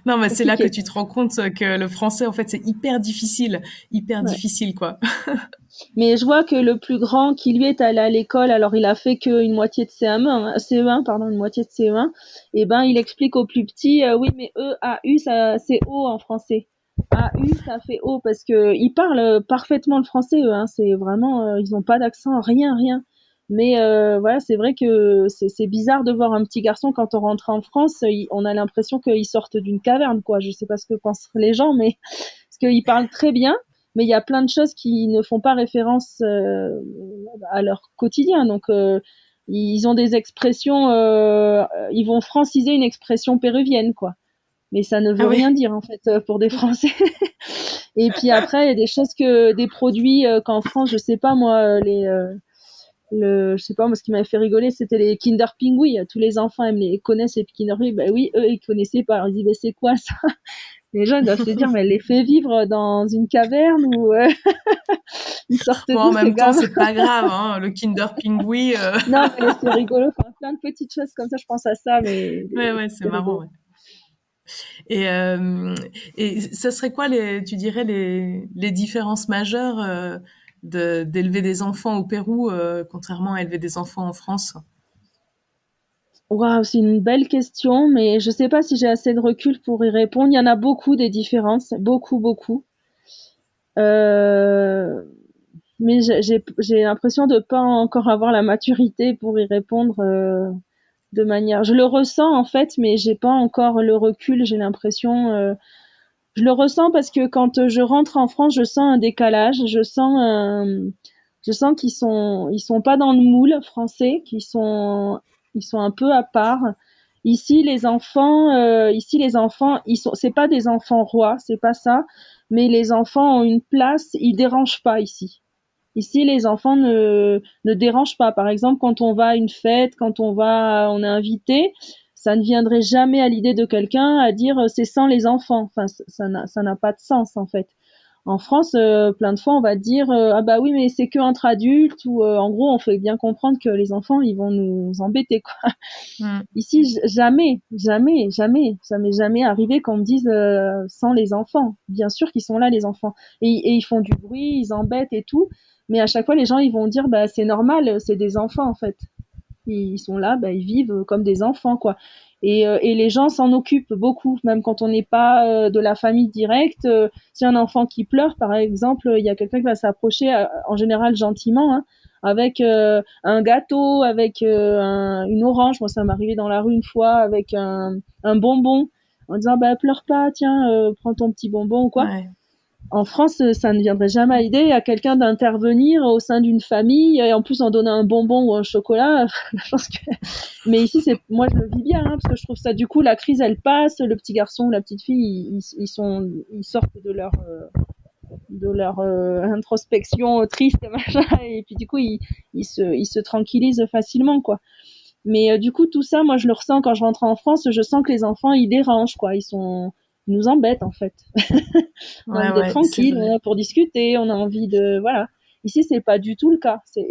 Non, mais c'est là que tu te rends compte que le français, en fait, c'est hyper difficile, hyper difficile, quoi. mais je vois que le plus grand qui lui est allé à l'école, alors il a fait qu'une moitié de CM1, CE1, pardon, une moitié de CE1, et ben il explique au plus petit, euh, oui, mais E, A, U, ça, c'est O en français. A, U, ça fait O parce que ils parlent parfaitement le français, eux, hein, c'est vraiment, euh, ils n'ont pas d'accent, rien, rien. Mais euh, voilà, c'est vrai que c'est bizarre de voir un petit garçon quand on rentre en France, on a l'impression qu'il sortent d'une caverne, quoi. Je sais pas ce que pensent les gens, mais parce qu'il parle très bien, mais il y a plein de choses qui ne font pas référence euh, à leur quotidien. Donc euh, ils ont des expressions, euh, ils vont franciser une expression péruvienne, quoi. Mais ça ne veut ah rien dire en fait pour des Français. Et puis après, il y a des choses que des produits qu'en France, je sais pas moi, les le, je sais pas, moi, ce qui m'avait fait rigoler, c'était les Kinder Pingui. Tous les enfants aiment les, connaissent les Kinder Pingui. Ben oui, eux, ils connaissaient pas. Alors, ils disent, ben, c'est quoi ça? Les gens doivent se dire, mais elle les fait vivre dans une caverne ou euh... ils sortent bon, En même temps, c'est pas grave, hein, le Kinder Pingui. Euh... non, mais c'est rigolo. Enfin, plein de petites choses comme ça, je pense à ça, mais. Ouais, ouais, c'est marrant. Ouais. Et, euh, et ça serait quoi, les, tu dirais, les, les différences majeures d'élever des enfants au Pérou, euh, contrairement à élever des enfants en France Waouh, c'est une belle question, mais je ne sais pas si j'ai assez de recul pour y répondre. Il y en a beaucoup des différences, beaucoup, beaucoup. Euh, mais j'ai l'impression de pas encore avoir la maturité pour y répondre euh, de manière. Je le ressens en fait, mais j'ai pas encore le recul. J'ai l'impression je le ressens parce que quand je rentre en France, je sens un décalage, je sens un, je sens qu'ils sont ils sont pas dans le moule français, qu'ils sont ils sont un peu à part. Ici les enfants euh, ici les enfants, ils sont c'est pas des enfants rois, c'est pas ça, mais les enfants ont une place, ils dérangent pas ici. Ici, les enfants ne, ne dérangent pas. Par exemple, quand on va à une fête, quand on va, on est invité, ça ne viendrait jamais à l'idée de quelqu'un à dire euh, c'est sans les enfants. Enfin, ça n'a pas de sens en fait. En France, euh, plein de fois, on va dire euh, ah bah oui, mais c'est que entre adultes ou en gros, on fait bien comprendre que les enfants, ils vont nous embêter quoi. Mm. Ici, jamais, jamais, jamais, ça m'est jamais arrivé qu'on me dise sans les enfants. Bien sûr qu'ils sont là les enfants et, et, ils font du bruit, ils embêtent et tout, mais à chaque fois, les gens ils vont dire bah c'est normal, c'est des enfants en fait ils sont là, bah, ils vivent comme des enfants, quoi. Et, euh, et les gens s'en occupent beaucoup, même quand on n'est pas euh, de la famille directe. Euh, si un enfant qui pleure, par exemple, il y a quelqu'un qui va s'approcher, en général gentiment, hein, avec un gâteau, avec une orange. Moi, ça m'est arrivé dans la rue une fois, avec un, un bonbon, en disant bah pleure pas, tiens, prends ton petit bonbon ou quoi en France, ça ne viendrait jamais à l'idée à quelqu'un d'intervenir au sein d'une famille et en plus en donner un bonbon ou un chocolat. Mais ici, c'est moi je le vis bien hein, parce que je trouve ça du coup la crise elle passe, le petit garçon ou la petite fille ils, sont ils sortent de leur euh, de leur euh, introspection triste machin et puis du coup ils, ils se ils se tranquillisent facilement quoi. Mais euh, du coup tout ça, moi je le ressens quand je rentre en France, je sens que les enfants ils dérangent quoi, ils sont nous embête en fait. on a envie d'être tranquille, pour discuter, on a envie de voilà. Ici c'est pas du tout le cas, c'est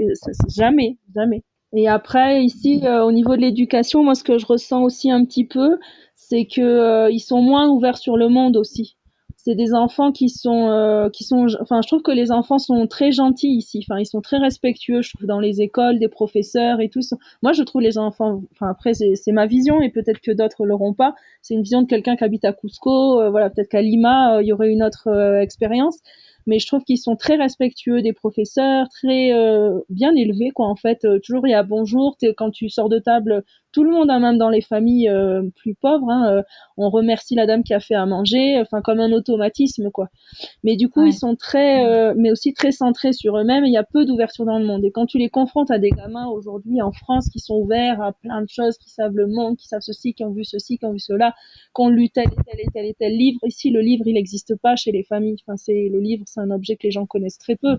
jamais, jamais. Et après ici euh, au niveau de l'éducation, moi ce que je ressens aussi un petit peu, c'est que euh, ils sont moins ouverts sur le monde aussi c'est des enfants qui sont euh, qui sont enfin je trouve que les enfants sont très gentils ici. Enfin ils sont très respectueux je trouve dans les écoles des professeurs et tout moi je trouve les enfants enfin après c'est ma vision et peut-être que d'autres l'auront pas. C'est une vision de quelqu'un qui habite à Cusco euh, voilà peut-être qu'à Lima euh, il y aurait une autre expérience. Mais je trouve qu'ils sont très respectueux des professeurs, très euh, bien élevés quoi en fait. Euh, toujours il y a bonjour, quand tu sors de table, tout le monde, hein, même dans les familles euh, plus pauvres, hein, on remercie la dame qui a fait à manger, enfin comme un automatisme quoi. Mais du coup ils sont très, mais aussi très centrés sur eux-mêmes. Il y a peu d'ouverture dans le monde. Et quand tu les confrontes à des gamins aujourd'hui en France qui sont ouverts à plein de choses, qui savent le monde, qui savent ceci, qui ont vu ceci, qui ont vu cela, qui ont lu tel et tel et tel et tel livre. Ici le livre il n'existe pas chez les familles. Enfin c'est le livre c'est un objet que les gens connaissent très peu.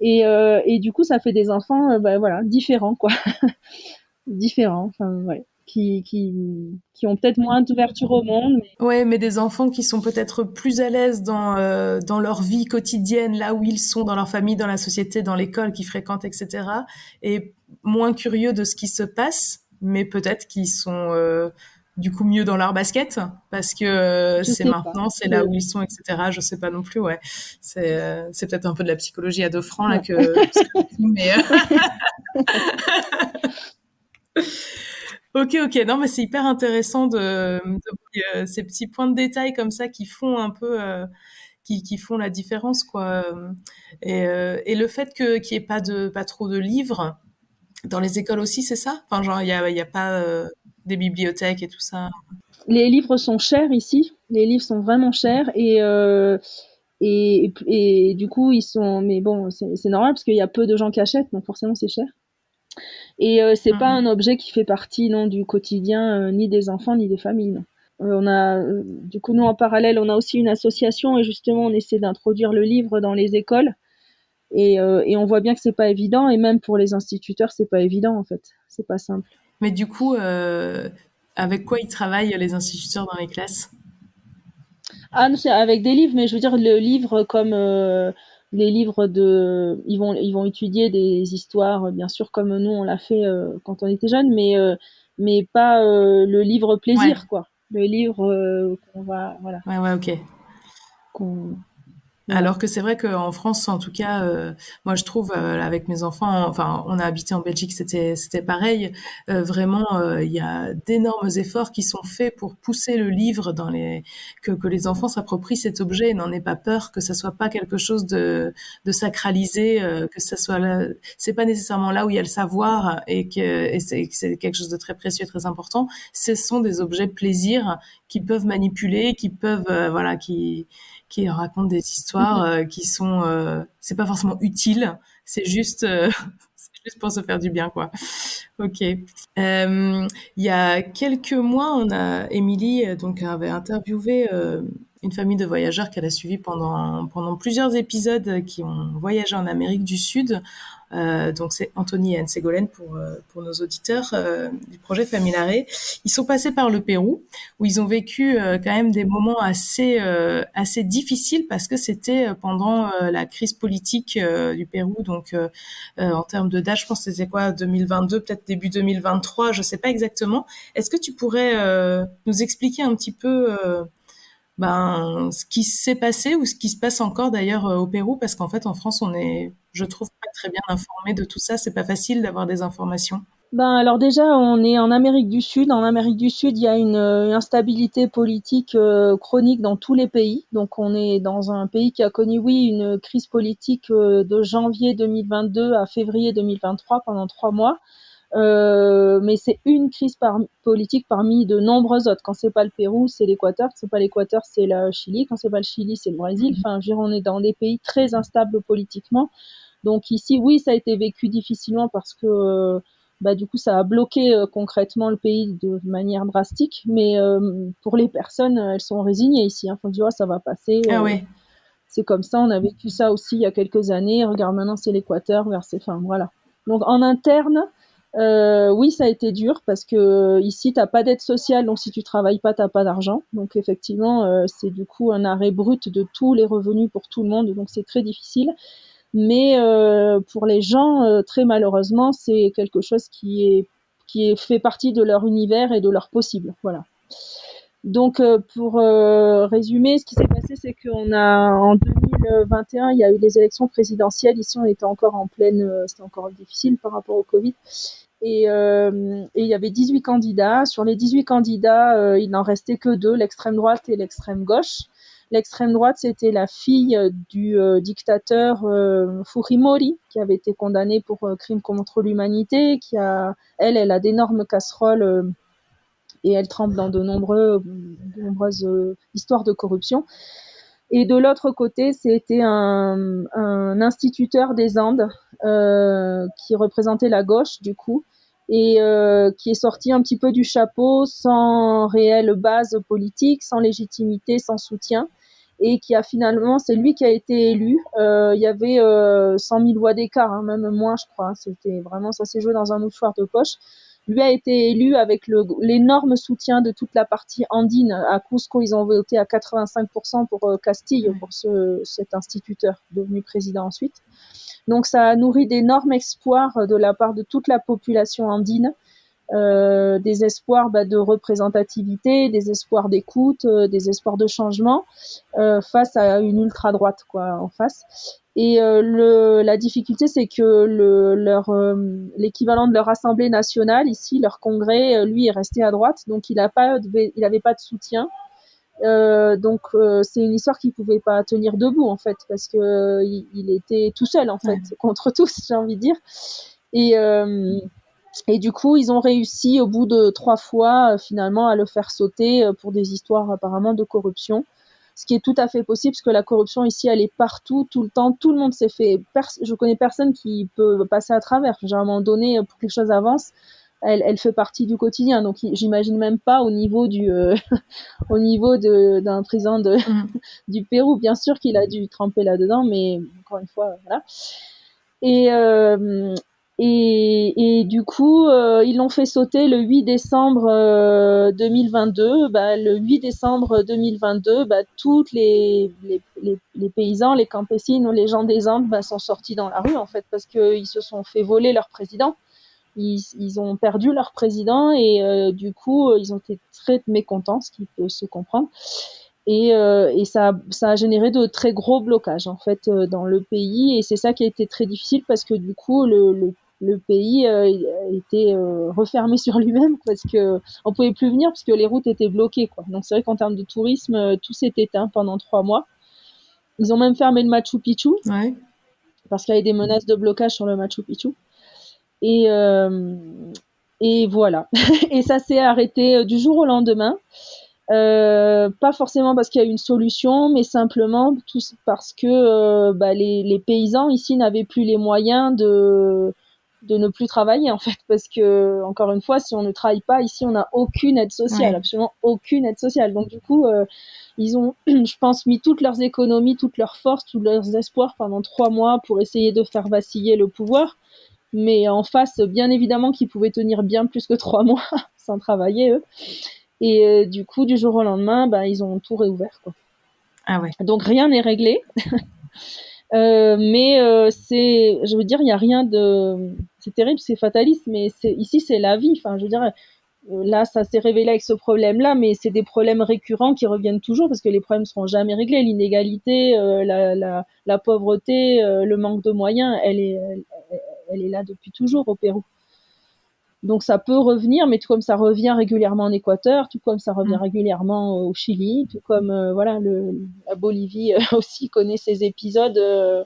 Et, euh, et du coup, ça fait des enfants, euh, bah, voilà, différents, quoi. différents, enfin, ouais qui, qui, qui ont peut-être moins d'ouverture au monde. Mais... Ouais, mais des enfants qui sont peut-être plus à l'aise dans, euh, dans leur vie quotidienne, là où ils sont, dans leur famille, dans la société, dans l'école qu'ils fréquentent, etc. Et moins curieux de ce qui se passe, mais peut-être qu'ils sont euh, du coup mieux dans leur basket parce que euh, c'est maintenant, c'est là où ils sont, etc. Je sais pas non plus, ouais. C'est c'est peut-être un peu de la psychologie à deux francs là que. mais, Ok, ok. Non, mais c'est hyper intéressant de, euh, ces petits points de détail comme ça qui font un peu, euh, qui, qui, font la différence, quoi. Et, euh, et le fait que qu'il n'y ait pas de pas trop de livres dans les écoles aussi, c'est ça? Enfin, genre, il y a, a pas des bibliothèques et tout ça? Les livres sont chers ici. Les livres sont vraiment chers et et, et, du coup, ils sont. Mais bon, c'est normal parce qu'il y a peu de gens qui achètent, donc forcément, c'est cher. Et euh, c'est pas mhm. un objet qui fait partie non du quotidien euh, ni des enfants ni des familles. Euh, on a, du coup, nous en parallèle, on a aussi une association et justement, on essaie d'introduire le livre dans les écoles. Et, et on voit bien que c'est pas évident et même pour les instituteurs, c'est pas évident en fait. C'est pas simple. Mais du coup, avec quoi ils travaillent les instituteurs dans les classes? Ah, c'est avec des livres, mais je veux dire le livre comme les livres de ils vont ils vont étudier des histoires bien sûr comme nous on l'a fait euh, quand on était jeune mais euh, mais pas euh, le livre plaisir quoi. Le livre qu'on va voilà. Ouais ouais ok alors que c'est vrai qu'en France, en tout cas, euh, moi je trouve euh, avec mes enfants, enfin on a habité en Belgique, c'était c'était pareil. Euh, vraiment, il y a d'énormes efforts qui sont faits pour pousser le livre dans les que, que les enfants s'approprient cet objet et n'en aient pas peur, que ça soit pas quelque chose de de sacralisé, que ça soit là. C'est pas nécessairement là où il y a le savoir et que c'est quelque chose de très précieux, très important. Ce sont des objets plaisir qui peuvent manipuler, qui peuvent voilà qui qui racontent des histoires mhm. euh, qui sont, euh, c'est pas forcément utile, c'est juste, euh, juste pour se faire du bien, quoi. Ok. il y a quelques mois, on a Émilie donc avait interviewé une famille de voyageurs qu'elle a suivi pendant pendant plusieurs épisodes qui ont voyagé en Amérique du Sud euh, donc c'est Anthony et Anne Ségolène pour, euh, pour nos auditeurs euh, du projet Familare. Ils sont passés par le Pérou où ils ont vécu quand même des moments assez assez difficiles parce que c'était pendant la crise politique du Pérou. Donc en termes de date, je pense que c'était quoi 2022, peut-être début 2023, je sais pas exactement. Est-ce que tu pourrais nous expliquer un petit peu ben, ce qui s'est passé ou ce qui se passe encore d'ailleurs au Pérou, parce qu'en fait en France on est, je trouve, très bien informé de tout ça. C'est pas facile d'avoir des informations. Ben alors déjà, on est en Amérique du Sud. En Amérique du Sud, il y a une, euh, instabilité politique euh, chronique dans tous les pays. Donc on est dans un pays qui a connu, oui, une crise politique euh, de janvier 2022 à février 2023 pendant trois mois. Euh, mais c'est une crise par, politique parmi de nombreuses autres. Quand c'est pas le Pérou, c'est l'Équateur. Quand c'est pas l'Équateur, c'est le Chili. Quand c'est pas le Chili, c'est le Brésil. Enfin, je veux dire, on est dans des pays très instables politiquement. Donc ici, oui, ça a été vécu difficilement parce que euh, bah, du coup, ça a bloqué euh, concrètement le pays de manière drastique. Mais pour les personnes, elles sont résignées ici. Hein. Faut dire, oh, ça va passer. Ah ouais. C'est comme ça. On a vécu ça aussi il y a quelques années. Regarde, maintenant, c'est l'Équateur vers. Enfin, voilà. Donc en interne, euh, oui, ça a été dur parce que euh, ici, t'as pas d'aide sociale, donc si tu travailles pas, t'as pas d'argent. Donc effectivement, euh, c'est du coup un arrêt brut de tous les revenus pour tout le monde, donc c'est très difficile. Mais euh, pour les gens, euh, très malheureusement, c'est quelque chose qui est qui fait partie de leur univers et de leur possible. Voilà. Donc pour résumer, ce qui s'est passé, c'est qu'on a en 2021, il y a eu les élections présidentielles. Ici, on était encore en pleine, c'était encore difficile par rapport au Covid. Euh, et, il y avait 18 candidats. Sur les 18 candidats, euh, il n'en restait que deux, l'extrême droite et l'extrême gauche. L'extrême droite, c'était la fille du euh, dictateur Fujimori, qui avait été condamné pour crime contre l'humanité, qui a, elle, elle a d'énormes casseroles et elle trempe dans de, nombreuses histoires de corruption. Et de l'autre côté, c'était un, instituteur des Andes euh, qui représentait la gauche, du coup, et euh, qui est sorti un petit peu du chapeau sans réelle base politique, sans légitimité, sans soutien, et qui a finalement, c'est lui qui a été élu. Euh, il y avait euh, 100 000 voix d'écart, hein, même moins, je crois. C'était vraiment, ça s'est joué dans un mouchoir de poche. lui a été élu avec l'énorme soutien de toute la partie andine. À Cusco, ils ont voté à 85% pour Castille, pour ce, cet instituteur devenu président ensuite. Donc ça a nourri d'énormes espoirs de la part de toute la population andine. Euh, des espoirs bah, de représentativité, des espoirs d'écoute, euh, des espoirs de changement euh, face à une ultra droite quoi en face. Et le, la difficulté, c'est que le, leur l'équivalent de leur assemblée nationale ici, leur congrès, lui est resté à droite, donc il n'a pas, il avait pas de soutien. Euh, donc c'est une histoire qui pouvait pas tenir debout en fait parce que il, il était tout seul en fait contre tous j'ai envie de dire et et du coup, ils ont réussi au bout de trois fois euh, finalement à le faire sauter euh, pour des histoires apparemment de corruption. Ce qui est tout à fait possible parce que la corruption ici, elle est partout, tout le temps. Tout le monde s'est fait. je connais personne qui peut passer à travers. À un moment donné, pour que quelque chose avance, elle, elle fait partie du quotidien. Donc, j'imagine même pas au niveau du, euh, au niveau d'un président de, mm. du Pérou. Bien sûr qu'il a dû tremper là-dedans, mais encore une fois, voilà. Et, euh, et, du coup, euh, ils l'ont fait sauter le 8 décembre 2022. Euh, bah, le 8 décembre 2022, bah, toutes les, les, les, paysans, les campesines les gens des Andes bah, sont sortis dans la rue en fait parce qu'ils se sont fait voler leur président. Ils, ils ont perdu leur président et euh, du coup, ils ont été très mécontents, ce qui peut se comprendre. Et, et ça, ça, a généré de très gros blocages en fait dans le pays et c'est ça qui a été très difficile parce que du coup le le pays euh, était euh, refermé sur lui-même parce que on pouvait plus venir parce que les routes étaient bloquées quoi. Donc c'est vrai qu'en termes de tourisme, euh, tout s'est éteint pendant trois mois. Ils ont même fermé le Machu Picchu ouais. parce qu'il y avait des menaces de blocage sur le Machu Picchu. Et et voilà. et ça s'est arrêté du jour au lendemain. Euh, pas forcément parce qu'il y a une solution, mais simplement parce que bah, les, les, paysans ici n'avaient plus les moyens de, de ne plus travailler en fait parce que encore une fois si on ne travaille pas ici on n'a aucune aide sociale absolument aucune aide sociale. Donc du coup euh, ils ont je pense mis toutes leurs économies toutes leurs forces tous leurs espoirs pendant trois mois pour essayer de faire vaciller le pouvoir. Mais en face bien évidemment qu'ils pouvaient tenir bien plus que trois mois sans travailler eux. Et euh, du coup du jour au lendemain bah, ils ont tout réouvert quoi. Ah ouais. Donc rien n'est réglé Euh, mais euh, c'est, je veux dire, il n'y a rien de, c'est terrible, c'est fataliste, mais c'est ici c'est la vie. Enfin, je veux dire, euh, là ça s'est révélé avec ce problème-là, mais c'est des problèmes récurrents qui reviennent toujours parce que les problèmes seront jamais réglés. L'inégalité, la, la, la, pauvreté, le manque de moyens, elle est, elle est là depuis toujours au Pérou. Donc ça peut revenir, mais tout comme ça revient régulièrement en Équateur, tout comme ça revient mm. régulièrement au Chili, tout comme euh, voilà le, la Bolivie euh, aussi connaît ces épisodes euh,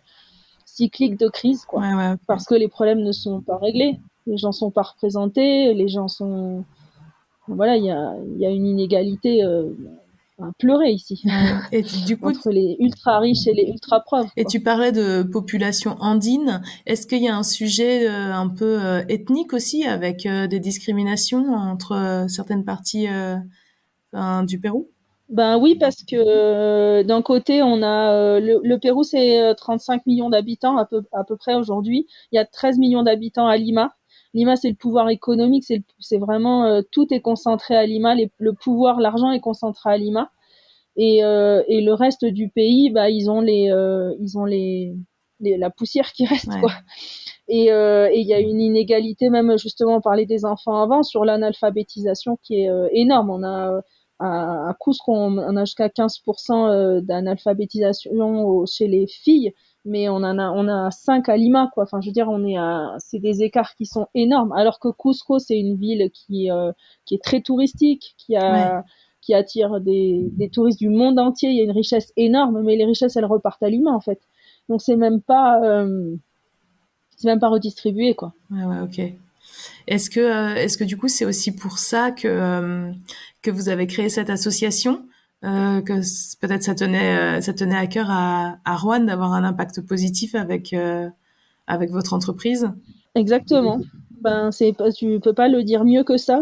cycliques de crise, quoi, parce que les problèmes ne sont pas réglés, les gens sont pas représentés, les gens sont voilà, il y a, y a, une inégalité pleurer ici. Et du coup, entre les ultra riches et les ultra pauvres. Et tu parlais de population andine. Est-ce qu'il y a un sujet euh, un peu euh, ethnique aussi, avec euh, des discriminations entre certaines parties du Pérou? Ben oui, parce que d'un côté, on a le, Pérou, c'est 35 millions d'habitants à peu, à peu près aujourd'hui. Il y a 13 millions d'habitants à Lima. Lima, c'est le pouvoir économique, c'est vraiment euh, tout est concentré à Lima, le pouvoir, l'argent est concentré à Lima, et, euh, et le reste du pays, bah ils ont les, euh, ils ont les, la poussière qui reste quoi. Et il y a une inégalité même justement on parlait des enfants avant sur l'analphabétisation qui est énorme. On a à, à Cusco, on, a jusqu'à 15% d'analphabétisation chez les filles mais on en a on a cinq à Lima quoi. Enfin je veux dire on est à c'est des écarts qui sont énormes. Alors que Cusco c'est une ville qui euh, qui est très touristique qui a qui attire des, des touristes du monde entier. Il y a une richesse énorme mais les richesses elles repartent à Lima en fait. Donc c'est même pas euh, c'est même pas redistribué quoi. Ouais ouais ok. Est-ce que euh, est-ce que du coup c'est aussi pour ça que que vous avez créé cette association? Euh, que peut-être ça tenait, euh, ça tenait à cœur à, à Rouen d'avoir un impact positif avec, euh, avec votre entreprise Exactement. Ben, c'est, tu peux pas le dire mieux que ça.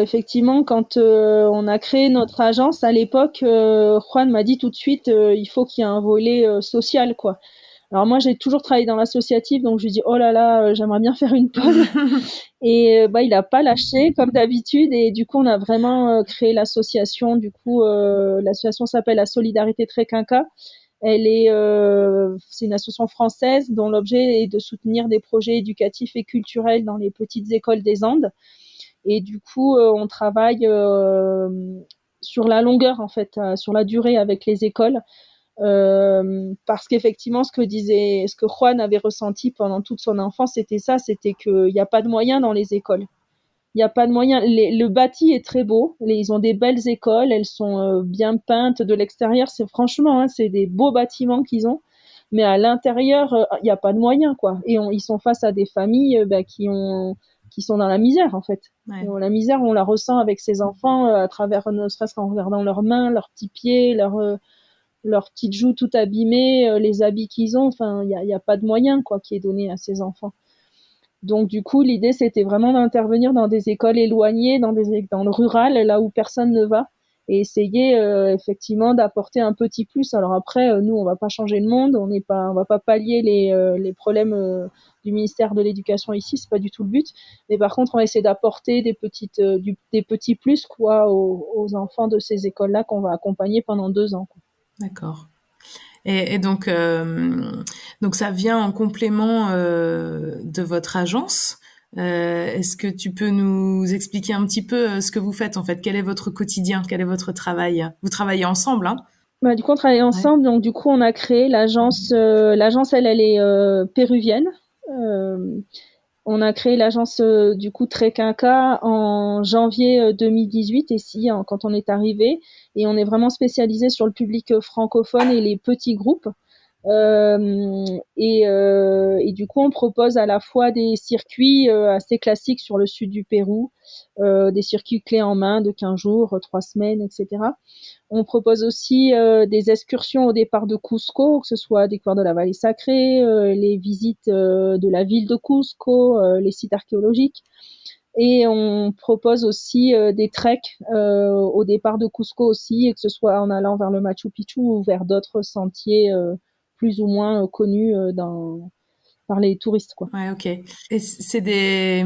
Effectivement, quand on a créé notre agence à l'époque, Juan m'a dit tout de suite, il faut qu'il y ait un volet social, quoi. Alors moi, j'ai toujours travaillé dans l'associatif, donc je lui dis oh là là, euh, j'aimerais bien faire une pause. et euh, bah il a pas lâché comme d'habitude, et du coup on a vraiment créé l'association. Du coup, l'association s'appelle la Solidarité Tréquinca. Elle est, c'est une association française dont l'objet est de soutenir des projets éducatifs et culturels dans les petites écoles des Andes. Et du coup, on travaille sur la longueur en fait, sur la durée avec les écoles. Euh, parce qu'effectivement, ce que disait, ce que Juan avait ressenti pendant toute son enfance, c'était ça, c'était qu'il n'y a pas de moyens dans les écoles. Il n'y a pas de moyens. le bâti est très beau. ils ont des belles écoles. Elles sont euh, bien peintes de l'extérieur. C'est franchement, hein, c'est des beaux bâtiments qu'ils ont. Mais à l'intérieur, euh, il n'y a pas de moyens, quoi. Et ils sont face à des familles bah, qui ont, qui sont dans la misère, en fait. La misère, on la ressent avec ces enfants à travers, ne serait-ce qu'en regardant leurs mains, leurs petits pieds, leurs leurs petites joues tout abîmées, euh, les habits qu'ils ont. Enfin, il n'y a, y a, pas de moyen quoi qui est donné à ces enfants. Donc du coup, l'idée c'était vraiment d'intervenir dans des écoles éloignées, dans des dans le rural, là où personne ne va, et essayer euh, effectivement d'apporter un petit plus. Alors après, euh, nous on va pas changer le monde, on n'est pas, on va pas pallier les, les problèmes du ministère de l'Éducation ici, c'est pas du tout le but. Mais par contre, on va essayer d'apporter des petites, des petits plus quoi aux, aux enfants de ces écoles-là qu'on va accompagner pendant deux ans. Quoi. D'accord. Et, donc, euh, donc ça vient en complément euh, de votre agence. Euh, est-ce que tu peux nous expliquer un petit peu ce que vous faites en fait? Quel est votre quotidien? Quel est votre travail? Vous travaillez ensemble, hein? Bah, du coup, on travaille ensemble. Donc, du coup, on a créé l'agence. l'agence, elle, elle est péruvienne. On a créé l'agence du coup Trequinca en janvier 2018 ici, quand on est arrivé et on est vraiment spécialisé sur le public francophone et les petits groupes. Euh, et, euh, et, du coup, on propose à la fois des circuits euh, assez classiques sur le sud du Pérou, euh, des circuits clés en main de 15 jours, 3 semaines, etc. On propose aussi euh, des excursions au départ de Cusco, que ce soit découverte de la vallée sacrée, les visites de la ville de Cusco, les sites archéologiques. Et on propose aussi euh, des treks euh, au départ de Cusco aussi, que ce soit en allant vers le Machu Picchu ou vers d'autres sentiers euh, plus ou moins connus dans, par les touristes. Quoi. Ouais, ok. Et c'est des,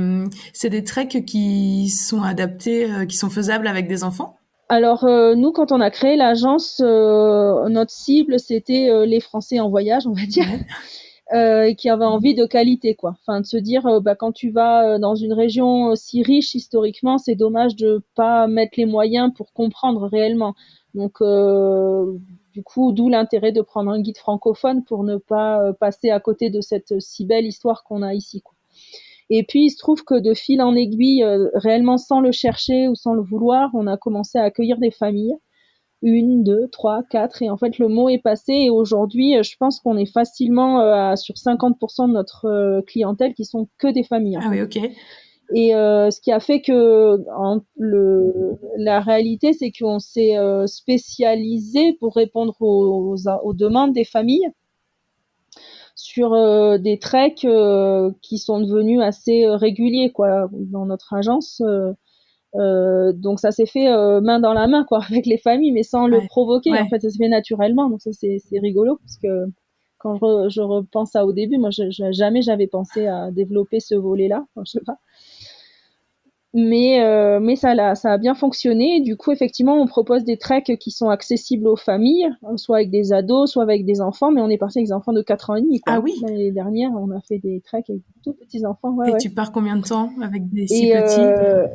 c'est des treks qui sont adaptés, qui sont faisables avec des enfants? Alors nous, quand on a créé l'agence, notre cible c'était les Français en voyage, on va dire euh, qui avait envie de qualité, quoi. Enfin, de se dire, euh, bah, quand tu vas euh, dans une région si riche historiquement, c'est dommage de pas mettre les moyens pour comprendre réellement. Donc, euh, du coup, d'où l'intérêt de prendre un guide francophone pour ne pas passer à côté de cette si belle histoire qu'on a ici. Quoi. Et puis, il se trouve que de fil en aiguille, réellement sans le chercher ou sans le vouloir, on a commencé à accueillir des familles une, deux, trois, quatre, et en fait le mot est passé. Et aujourd'hui, euh, je pense qu'on est facilement euh, sur 50% de notre euh, clientèle qui sont que des familles. Ah oui, ok. Et euh, ce qui a fait que en, le, la réalité, c'est qu'on s'est spécialisé pour répondre aux, aux, demandes des familles sur des treks qui sont devenus assez réguliers quoi dans notre agence. Euh, donc ça s'est fait euh, main dans la main quoi avec les familles mais sans le provoquer en fait. Ça s'est fait naturellement donc ça c'est rigolo parce que quand je, je, repense à au début moi je, jamais j'avais pensé à développer ce volet là je sais pas mais euh, mais ça a, ça a bien fonctionné. Du coup effectivement on propose des treks qui sont accessibles aux familles soit avec des ados soit avec des enfants. Mais on est parti avec des enfants de 4 ans et demi quoi. ah oui. L'année dernière on a fait des treks avec tout petits enfants. Ouais, et tu pars combien de temps avec des si petits? euh,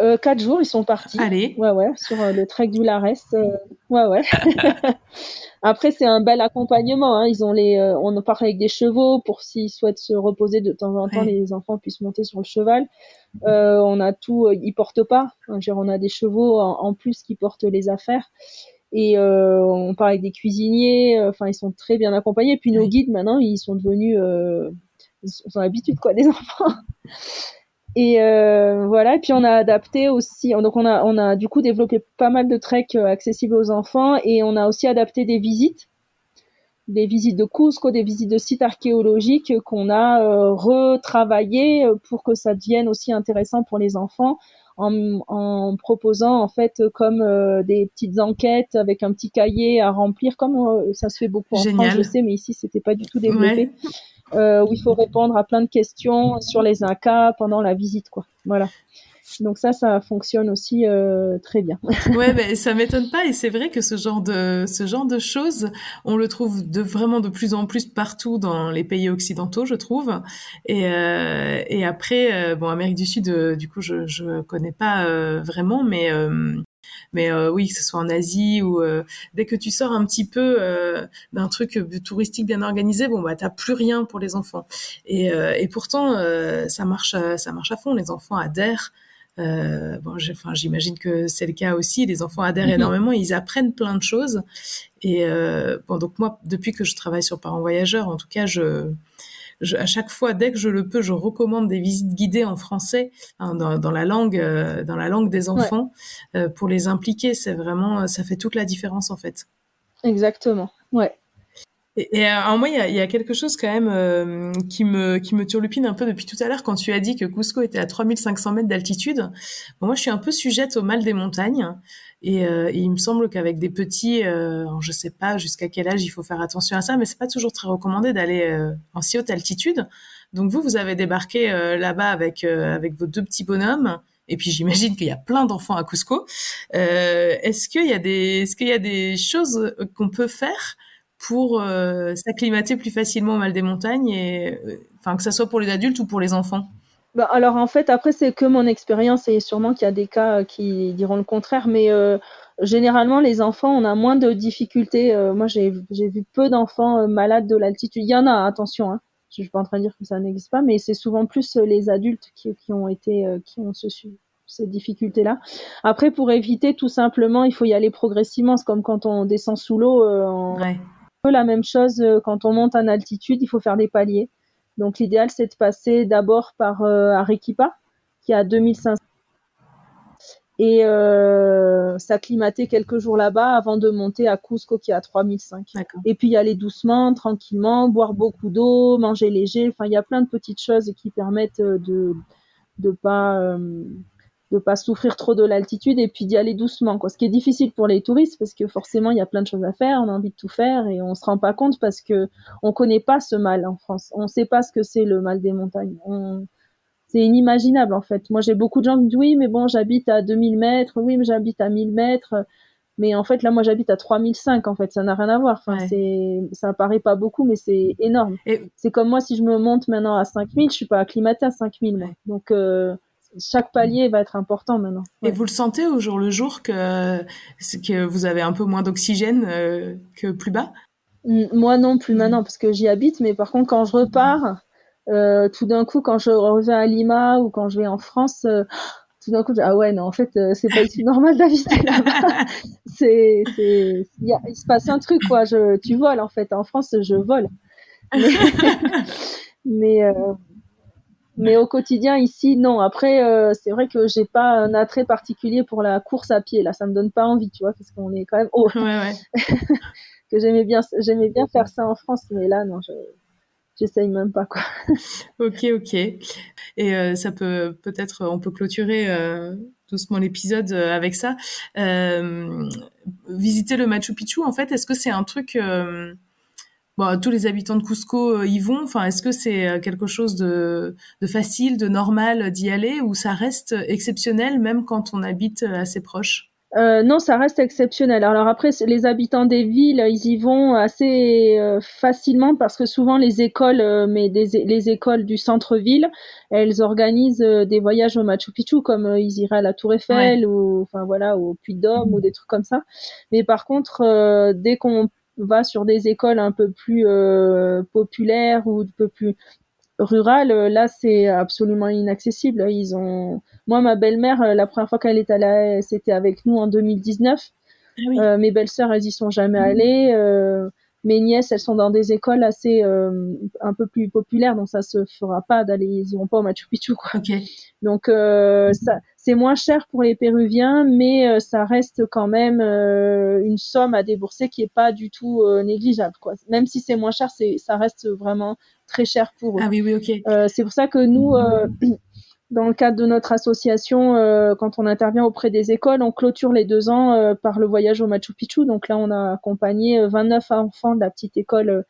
euh, quatre jours, ils sont partis. Allez. Ouais, ouais, sur euh, le trek du Lares. Euh, ouais, ouais. Après, c'est un bel accompagnement. Hein. Ils ont les, on part avec des chevaux pour s'ils souhaitent se reposer de temps en temps, les enfants puissent monter sur le cheval. on a tout, ils portent pas. on a des chevaux en, plus qui portent les affaires. Et on part avec des cuisiniers. Enfin, ils sont très bien accompagnés. Et puis nos guides maintenant, ils sont devenus, ils ont l'habitude quoi, des enfants. Et euh, voilà, et puis on a adapté aussi, donc on a, on a du coup développé pas mal de treks euh, accessibles aux enfants. Et on a aussi adapté des visites. des visites de Cusco, des visites de sites archéologiques qu'on a euh, retravaillé pour que ça devienne aussi intéressant pour les enfants en, en proposant en fait comme euh, des petites enquêtes avec un petit cahier à remplir comme euh, ça se fait beaucoup en France je sais mais ici c'était pas du tout développé euh, où il faut répondre à plein de questions sur les Incas pendant la visite quoi voilà donc ça, ça fonctionne aussi euh, très bien. ouais, mais ça m'étonne pas et c'est vrai que ce genre de ce genre de choses, on le trouve de vraiment de plus en plus partout dans les pays occidentaux, je trouve. Et euh, et après, euh, bon, Amérique du Sud, euh, du coup, je je connais pas euh, vraiment, mais mais oui, que ce soit en Asie ou dès que tu sors un petit peu d'un truc touristique bien organisé, bon bah t'as plus rien pour les enfants. Et, et pourtant, ça marche, ça marche à fond. Les enfants adhèrent. Euh, bon, enfin, j'imagine que c'est le cas aussi. Les enfants adhèrent mhm. énormément, ils apprennent plein de choses. Et euh, bon, donc moi, depuis que je travaille sur parents voyageurs, en tout cas, je, je, à chaque fois, dès que je le peux, je recommande des visites guidées en français, hein, dans, dans, la langue, euh, dans la langue des enfants, euh, pour les impliquer. C'est vraiment, ça fait toute la différence en fait. Exactement. Ouais. Et, euh, moi, il y a, y a, quelque chose quand même euh, qui me qui me turlupine un peu depuis tout à l'heure quand tu as dit que Cusco était à 3500 mètres d'altitude. Bon, moi, je suis un peu sujette au mal des montagnes. Et, euh, il me semble qu'avec des petits, euh, je sais pas jusqu'à quel âge il faut faire attention à ça, mais c'est pas toujours très recommandé d'aller euh, en si haute altitude. Donc vous, vous avez débarqué là-bas avec avec vos deux petits bonhommes. Et puis j'imagine qu'il y a plein d'enfants à Cusco. est-ce qu'il y a des est-ce qu'il y a des choses qu'on peut faire pour euh, s'acclimater plus facilement au mal des montagnes, et, euh, enfin que ça soit pour les adultes ou pour les enfants bah, alors en fait, après c'est que mon expérience et sûrement qu'il y a des cas qui diront le contraire, mais euh, généralement les enfants on a moins de difficultés. moi j'ai vu peu d'enfants malades de l'altitude. Il y en a, attention, hein. je suis pas en train de dire que ça n'existe pas, mais c'est souvent plus les adultes qui, qui ont été qui ont ce, ces difficultés-là. Après, pour éviter, tout simplement, il faut y aller progressivement. C'est comme quand on descend sous l'eau. Euh, ouais peu la même chose euh, quand on monte en altitude, il faut faire des paliers. Donc l'idéal c'est de passer d'abord par euh, Arequipa qui est à 2500 et euh, s'acclimater quelques jours là-bas avant de monter à Cusco qui est à 3005. Et puis y aller doucement, tranquillement, boire beaucoup d'eau, manger léger. Enfin, il y a plein de petites choses qui permettent de de pas de pas souffrir trop de l'altitude et puis d'y aller doucement quoi. Ce qui est difficile pour les touristes parce que forcément il y a plein de choses à faire on a envie de tout faire et on se rend pas compte parce que on connaît pas ce mal en France. On sait pas ce que c'est le mal des montagnes. C'est inimaginable en fait. Moi j'ai beaucoup de gens qui disent oui mais bon j'habite à 2000 mètres oui mais j'habite à 1000 mètres. Mais en fait là moi j'habite à 3005 en fait. Ça n'a rien à voir. Enfin c'est ça paraît pas beaucoup mais c'est énorme. C'est comme moi si je me monte maintenant à 5000 je suis pas acclimatée à 5000 donc euh, chaque palier va être important maintenant. Et vous le sentez au jour le jour que, que vous avez un peu moins d'oxygène euh, que plus bas? Moi non, plus maintenant parce que j'y habite, mais par contre quand je repars, euh, tout d'un coup quand je reviens à Lima ou quand je vais en France, euh, tout d'un coup je dis, ah ouais non en fait c'est pas ici normal d'habiter là-bas. c'est c'est il, il se passe un truc quoi. Je tu voles en fait en France je vole. Mais, mais mais au quotidien ici, non. Après, euh, c'est vrai que j'ai pas un attrait particulier pour la course à pied. Là, ça me donne pas envie, tu vois, parce qu'on est quand même haut. Ouais, ouais. que j'aimais bien, j'aimais bien faire ça en France, mais là, non, je, j'essaye même pas quoi. ok, ok. Et euh, ça peut peut-être, on peut clôturer euh, doucement l'épisode euh, avec ça. Visiter le Machu Picchu, en fait, est-ce que c'est un truc Bon, tous les habitants de Cusco euh, y vont. Enfin, est-ce que c'est euh, quelque chose de, de facile, de normal d'y aller, ou ça reste exceptionnel même quand on habite euh, assez proche? Euh, non, ça reste exceptionnel. Alors après, les habitants des villes, ils y vont assez facilement parce que souvent les écoles, mais des, les écoles du centre-ville, elles organisent des voyages au Machu Picchu, comme ils iraient à la Tour Eiffel ou, enfin voilà, au Puy de Dôme ou des trucs comme ça. Mais par contre, dès qu'on va sur des écoles un peu plus euh, populaires ou un peu plus rurales, euh, là c'est absolument inaccessible. Ils ont, moi ma belle-mère, euh, la première fois qu'elle est allée, c'était avec nous en 2019. Ah mes belles-sœurs, elles y sont jamais allées. Mes nièces, elles sont dans des écoles assez euh, un peu plus populaires, donc ça se fera pas d'aller, ils iront pas au Machu Picchu, quoi. Donc euh, ça, c'est moins cher pour les Péruviens, mais euh, ça reste quand même une somme à débourser qui est pas du tout négligeable, quoi. Même si c'est moins cher, c'est, ça reste vraiment très cher pour eux. Ah oui, oui, ok. c'est pour ça que nous dans le cadre de notre association, euh, quand on intervient auprès des écoles, on clôture les deux ans euh, par le voyage au Machu Picchu. Donc là, on a accompagné 29 euh, enfants de la petite école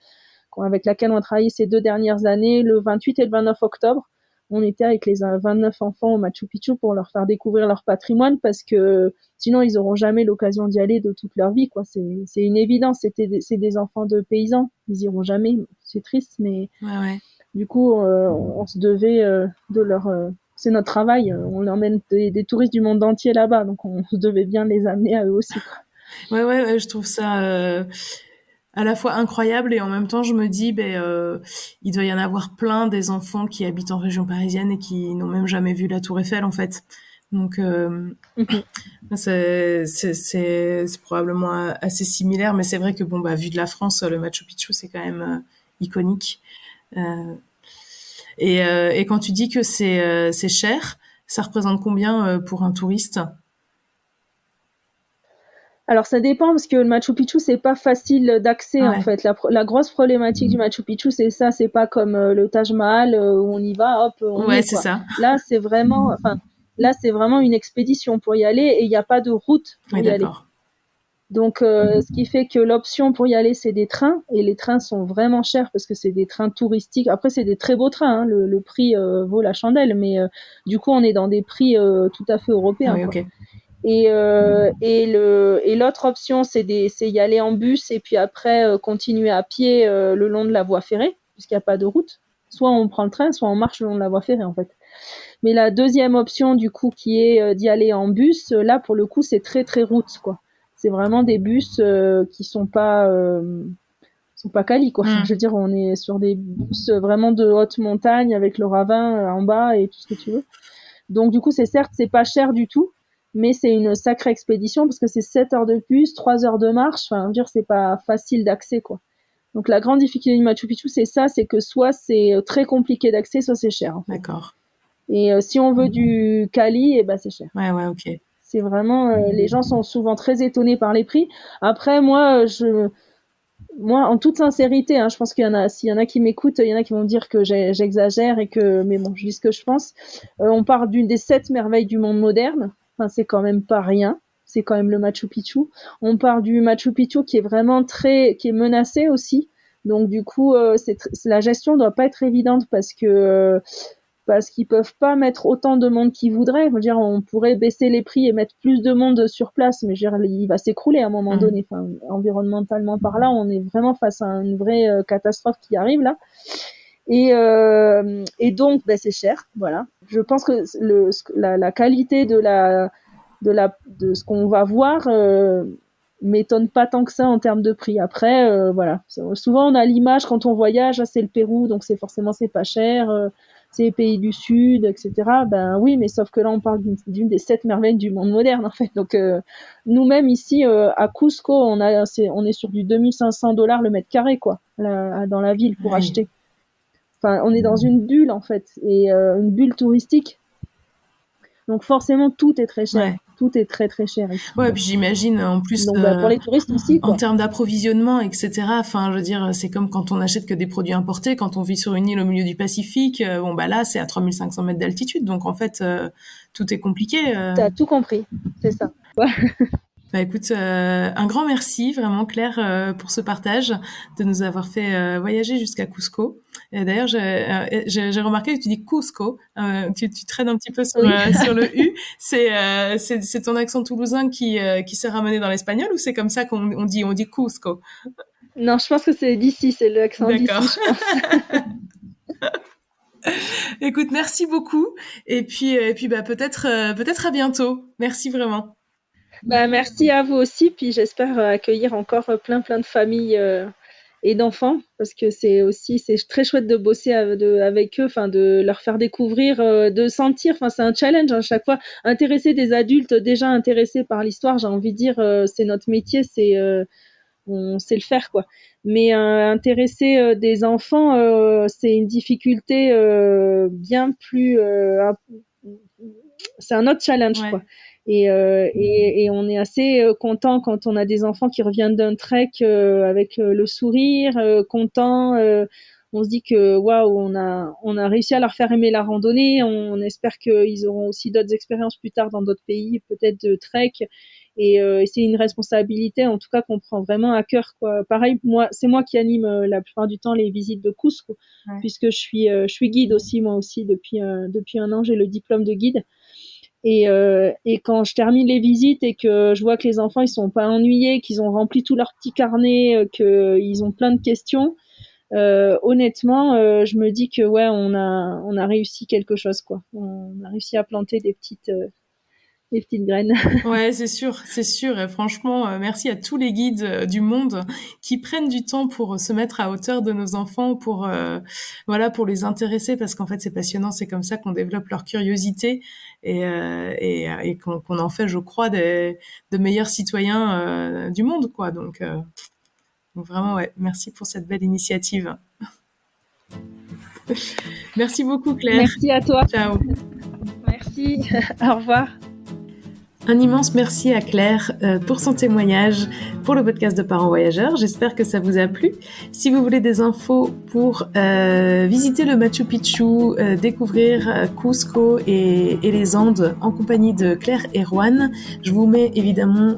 avec laquelle on a travaillé ces deux dernières années, le 28 et le 29 octobre. On était avec les 29 enfants au Machu Picchu pour leur faire découvrir leur patrimoine parce que sinon ils n'auront jamais l'occasion d'y aller de toute leur vie. quoi. C'est une évidence. C'était c'est des enfants de paysans. Ils iront jamais. C'est triste, mais ouais, ouais. du coup, on, se devait de leur c'est notre travail. Euh, on emmène des, touristes du monde entier là-bas, donc on devait bien les amener à eux aussi. Ouais, ouais, je trouve ça euh, à la fois incroyable et en même temps, je me dis, ben, euh, il doit y en avoir plein des enfants qui habitent en région parisienne et qui n'ont même jamais vu la Tour Eiffel, en fait. Donc, mhm. c'est probablement assez similaire, mais c'est vrai que bon, bah, vu de la France, le Machu Picchu, c'est quand même iconique. Euh, et quand tu dis que c'est euh, c'est cher, ça représente combien euh, pour un touriste? Alors ça dépend parce que le Machu Picchu c'est pas facile d'accès en fait. La, la, grosse problématique du Machu Picchu c'est ça, c'est pas comme le Taj Mahal où on y va, hop, on ouais, c'est ça. Là c'est vraiment, enfin là c'est vraiment une expédition pour y aller et il n'y a pas de route pour y aller. Donc, euh, ce qui fait que l'option pour y aller, c'est des trains, et les trains sont vraiment chers parce que c'est des trains touristiques. Après, c'est des très beaux trains, hein. le, prix euh, vaut la chandelle, mais euh, du coup, on est dans des prix tout à fait européens. oui, Et, et le et l'autre option, c'est y aller en bus et puis après continuer à pied le long de la voie ferrée, puisqu'il n'y a pas de route. Soit on prend le train, soit on marche le long de la voie ferrée, en fait. Mais la deuxième option, du coup, qui est d'y aller en bus, là, pour le coup, c'est très très route, quoi c'est vraiment des bus euh, qui sont pas euh, sont pas quali quoi. Mm. Je veux dire, on est sur des bus vraiment de haute montagne avec le ravin euh, en bas et tout ce que tu veux. Donc du coup, c'est certes c'est pas cher du tout, mais c'est une sacrée expédition parce que c'est 7 heures de bus, 3 heures de marche. Enfin, dire c'est pas facile d'accès quoi. Donc la grande difficulté du Machu Picchu, c'est ça, c'est que soit c'est très compliqué d'accès, soit c'est cher. D'accord. Et si on veut du Cali, et eh ben c'est cher. Ouais, ouais, ok. C'est vraiment, euh, les gens sont souvent très étonnés par les prix. Après, moi, je, moi, en toute sincérité, hein, je pense qu'il y en a, s'il y en a qui m'écoutent, il y en a qui vont dire que j'exagère et que, mais bon, je dis ce que je pense. Euh, on parle d'une des sept merveilles du monde moderne. Enfin, c'est quand même pas rien. C'est quand même le Machu Picchu. On parle du Machu Picchu qui est vraiment très, qui est menacé aussi. Donc du coup, euh, la gestion doit pas être évidente parce que parce qu'ils peuvent pas mettre autant de monde qu'ils voudraient. dire, on pourrait baisser les prix et mettre plus de monde sur place, mais dire, il va s'écrouler à un moment mm. donné. Enfin, environnementalement par là, on est vraiment face à une vraie euh, catastrophe qui arrive là. Et, euh, et donc, ben, c'est cher, voilà. Je pense que le, la, la, qualité de la de la de ce qu'on va voir euh, m'étonne pas tant que ça en termes de prix. Après, euh, voilà, souvent on a l'image quand on voyage, c'est le Pérou, donc c'est forcément c'est pas cher. C'est pays du Sud, etc. Ben oui, mais sauf que là, on parle d'une des sept merveilles du monde moderne, en fait. Donc, euh, nous-mêmes, ici, euh, à Cusco, on, a, est, on est sur du 2500 dollars le mètre carré, quoi, dans la ville pour acheter. Enfin, on est dans une bulle, en fait, et euh, une bulle touristique. Donc, forcément, tout est très cher tout est très très cher. Ici. Ouais, puis j'imagine en plus bah, pour les touristes aussi. En termes d'approvisionnement, etc. Enfin, je veux dire, c'est comme quand on achète que des produits importés, quand on vit sur une île au milieu du Pacifique. Euh, bon, bah là, c'est à 3500 mètres d'altitude, donc en fait, euh, tout est compliqué. Euh. T'as tout compris, c'est ça. Ouais. Bah écoute, euh, un grand merci vraiment Claire euh, pour ce partage, de nous avoir fait euh, voyager jusqu'à Cusco. D'ailleurs, j'ai remarqué que tu dis Cusco, tu, tu, traînes un petit peu sur, sur le U. C'est ton accent toulousain qui, qui s'est ramené dans l'espagnol ou c'est comme ça qu'on on dit on dit Cusco? Non, je pense que c'est d'ici, c'est l'accent d'ici. D'accord. Écoute, merci beaucoup et puis et puis bah peut-être peut-être à bientôt. Merci vraiment. Bah, merci à vous aussi, puis j'espère euh, accueillir encore euh, plein plein de familles euh, et d'enfants, parce que c'est aussi c'est très chouette de bosser avec eux, enfin de leur faire découvrir, de sentir, enfin c'est un challenge à hein, chaque fois. Intéresser des adultes déjà intéressés par l'histoire, j'ai envie de dire, c'est notre métier, c'est on sait le faire quoi. Mais intéresser des enfants, c'est une difficulté bien plus. c'est un autre challenge quoi. Et, et, et, on est assez content quand on a des enfants qui reviennent d'un trek avec le sourire, content on se dit que waouh, on a, on a réussi à leur faire aimer la randonnée. On, espère qu'ils auront aussi d'autres expériences plus tard dans d'autres pays, peut-être de trek. Et, euh, c'est une responsabilité, en tout cas, qu'on prend vraiment à cœur. Quoi. Pareil, moi, c'est moi qui anime euh, la plupart du temps les visites de Cusco, puisque je suis, euh, je suis guide aussi, moi aussi, depuis, depuis un an, j'ai le diplôme de guide. Et, et quand je termine les visites et que je vois que les enfants ils sont pas ennuyés, qu'ils ont rempli tout leur petit carnet, qu'ils ont plein de questions, euh, honnêtement, euh, je me dis que ouais, on a on a réussi quelque chose quoi. On a réussi à planter des petites euh, des petites graines. ouais, c'est sûr, c'est sûr. Et franchement, merci à tous les guides du monde qui prennent du temps pour se mettre à hauteur de nos enfants, pour voilà, pour les intéresser, parce qu'en fait, c'est passionnant. C'est comme ça qu'on développe leur curiosité et, et, et qu'on en fait, je crois, des, de meilleurs citoyens du monde, quoi. Donc donc vraiment, ouais, merci pour cette belle initiative. merci beaucoup Claire. Merci à toi. Ciao. Merci. Au revoir. Un immense merci à Claire euh, pour son témoignage pour le podcast de Parents Voyageurs. J'espère que ça vous a plu. Si vous voulez des infos pour euh, visiter le Machu Picchu, euh, découvrir Cusco et, les Andes en compagnie de Claire et Juan, je vous mets évidemment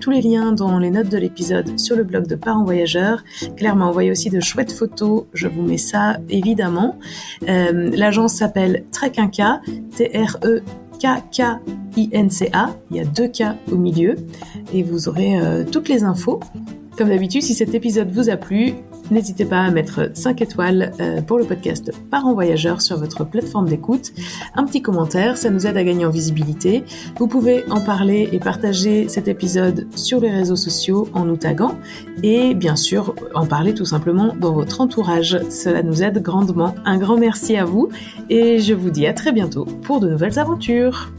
tous les liens dans les notes de l'épisode sur le blog de Parents Voyageurs. Claire m'a envoyé aussi de chouettes photos. Je vous mets ça évidemment. L'agence s'appelle Trekinka, T-R-E K-K-I-N-C-A. Il y a deux K au milieu et vous aurez euh, toutes les infos. Comme d'habitude, si cet épisode vous a plu, N'hésitez pas à mettre 5 étoiles euh, pour le podcast Parents Voyageurs sur votre plateforme d'écoute. Un petit commentaire, ça nous aide à gagner en visibilité. Vous pouvez en parler et partager cet épisode sur les réseaux sociaux en nous taguant et bien sûr en parler tout simplement dans votre entourage. Cela nous aide grandement. Un grand merci à vous et je vous dis à très bientôt pour de nouvelles aventures.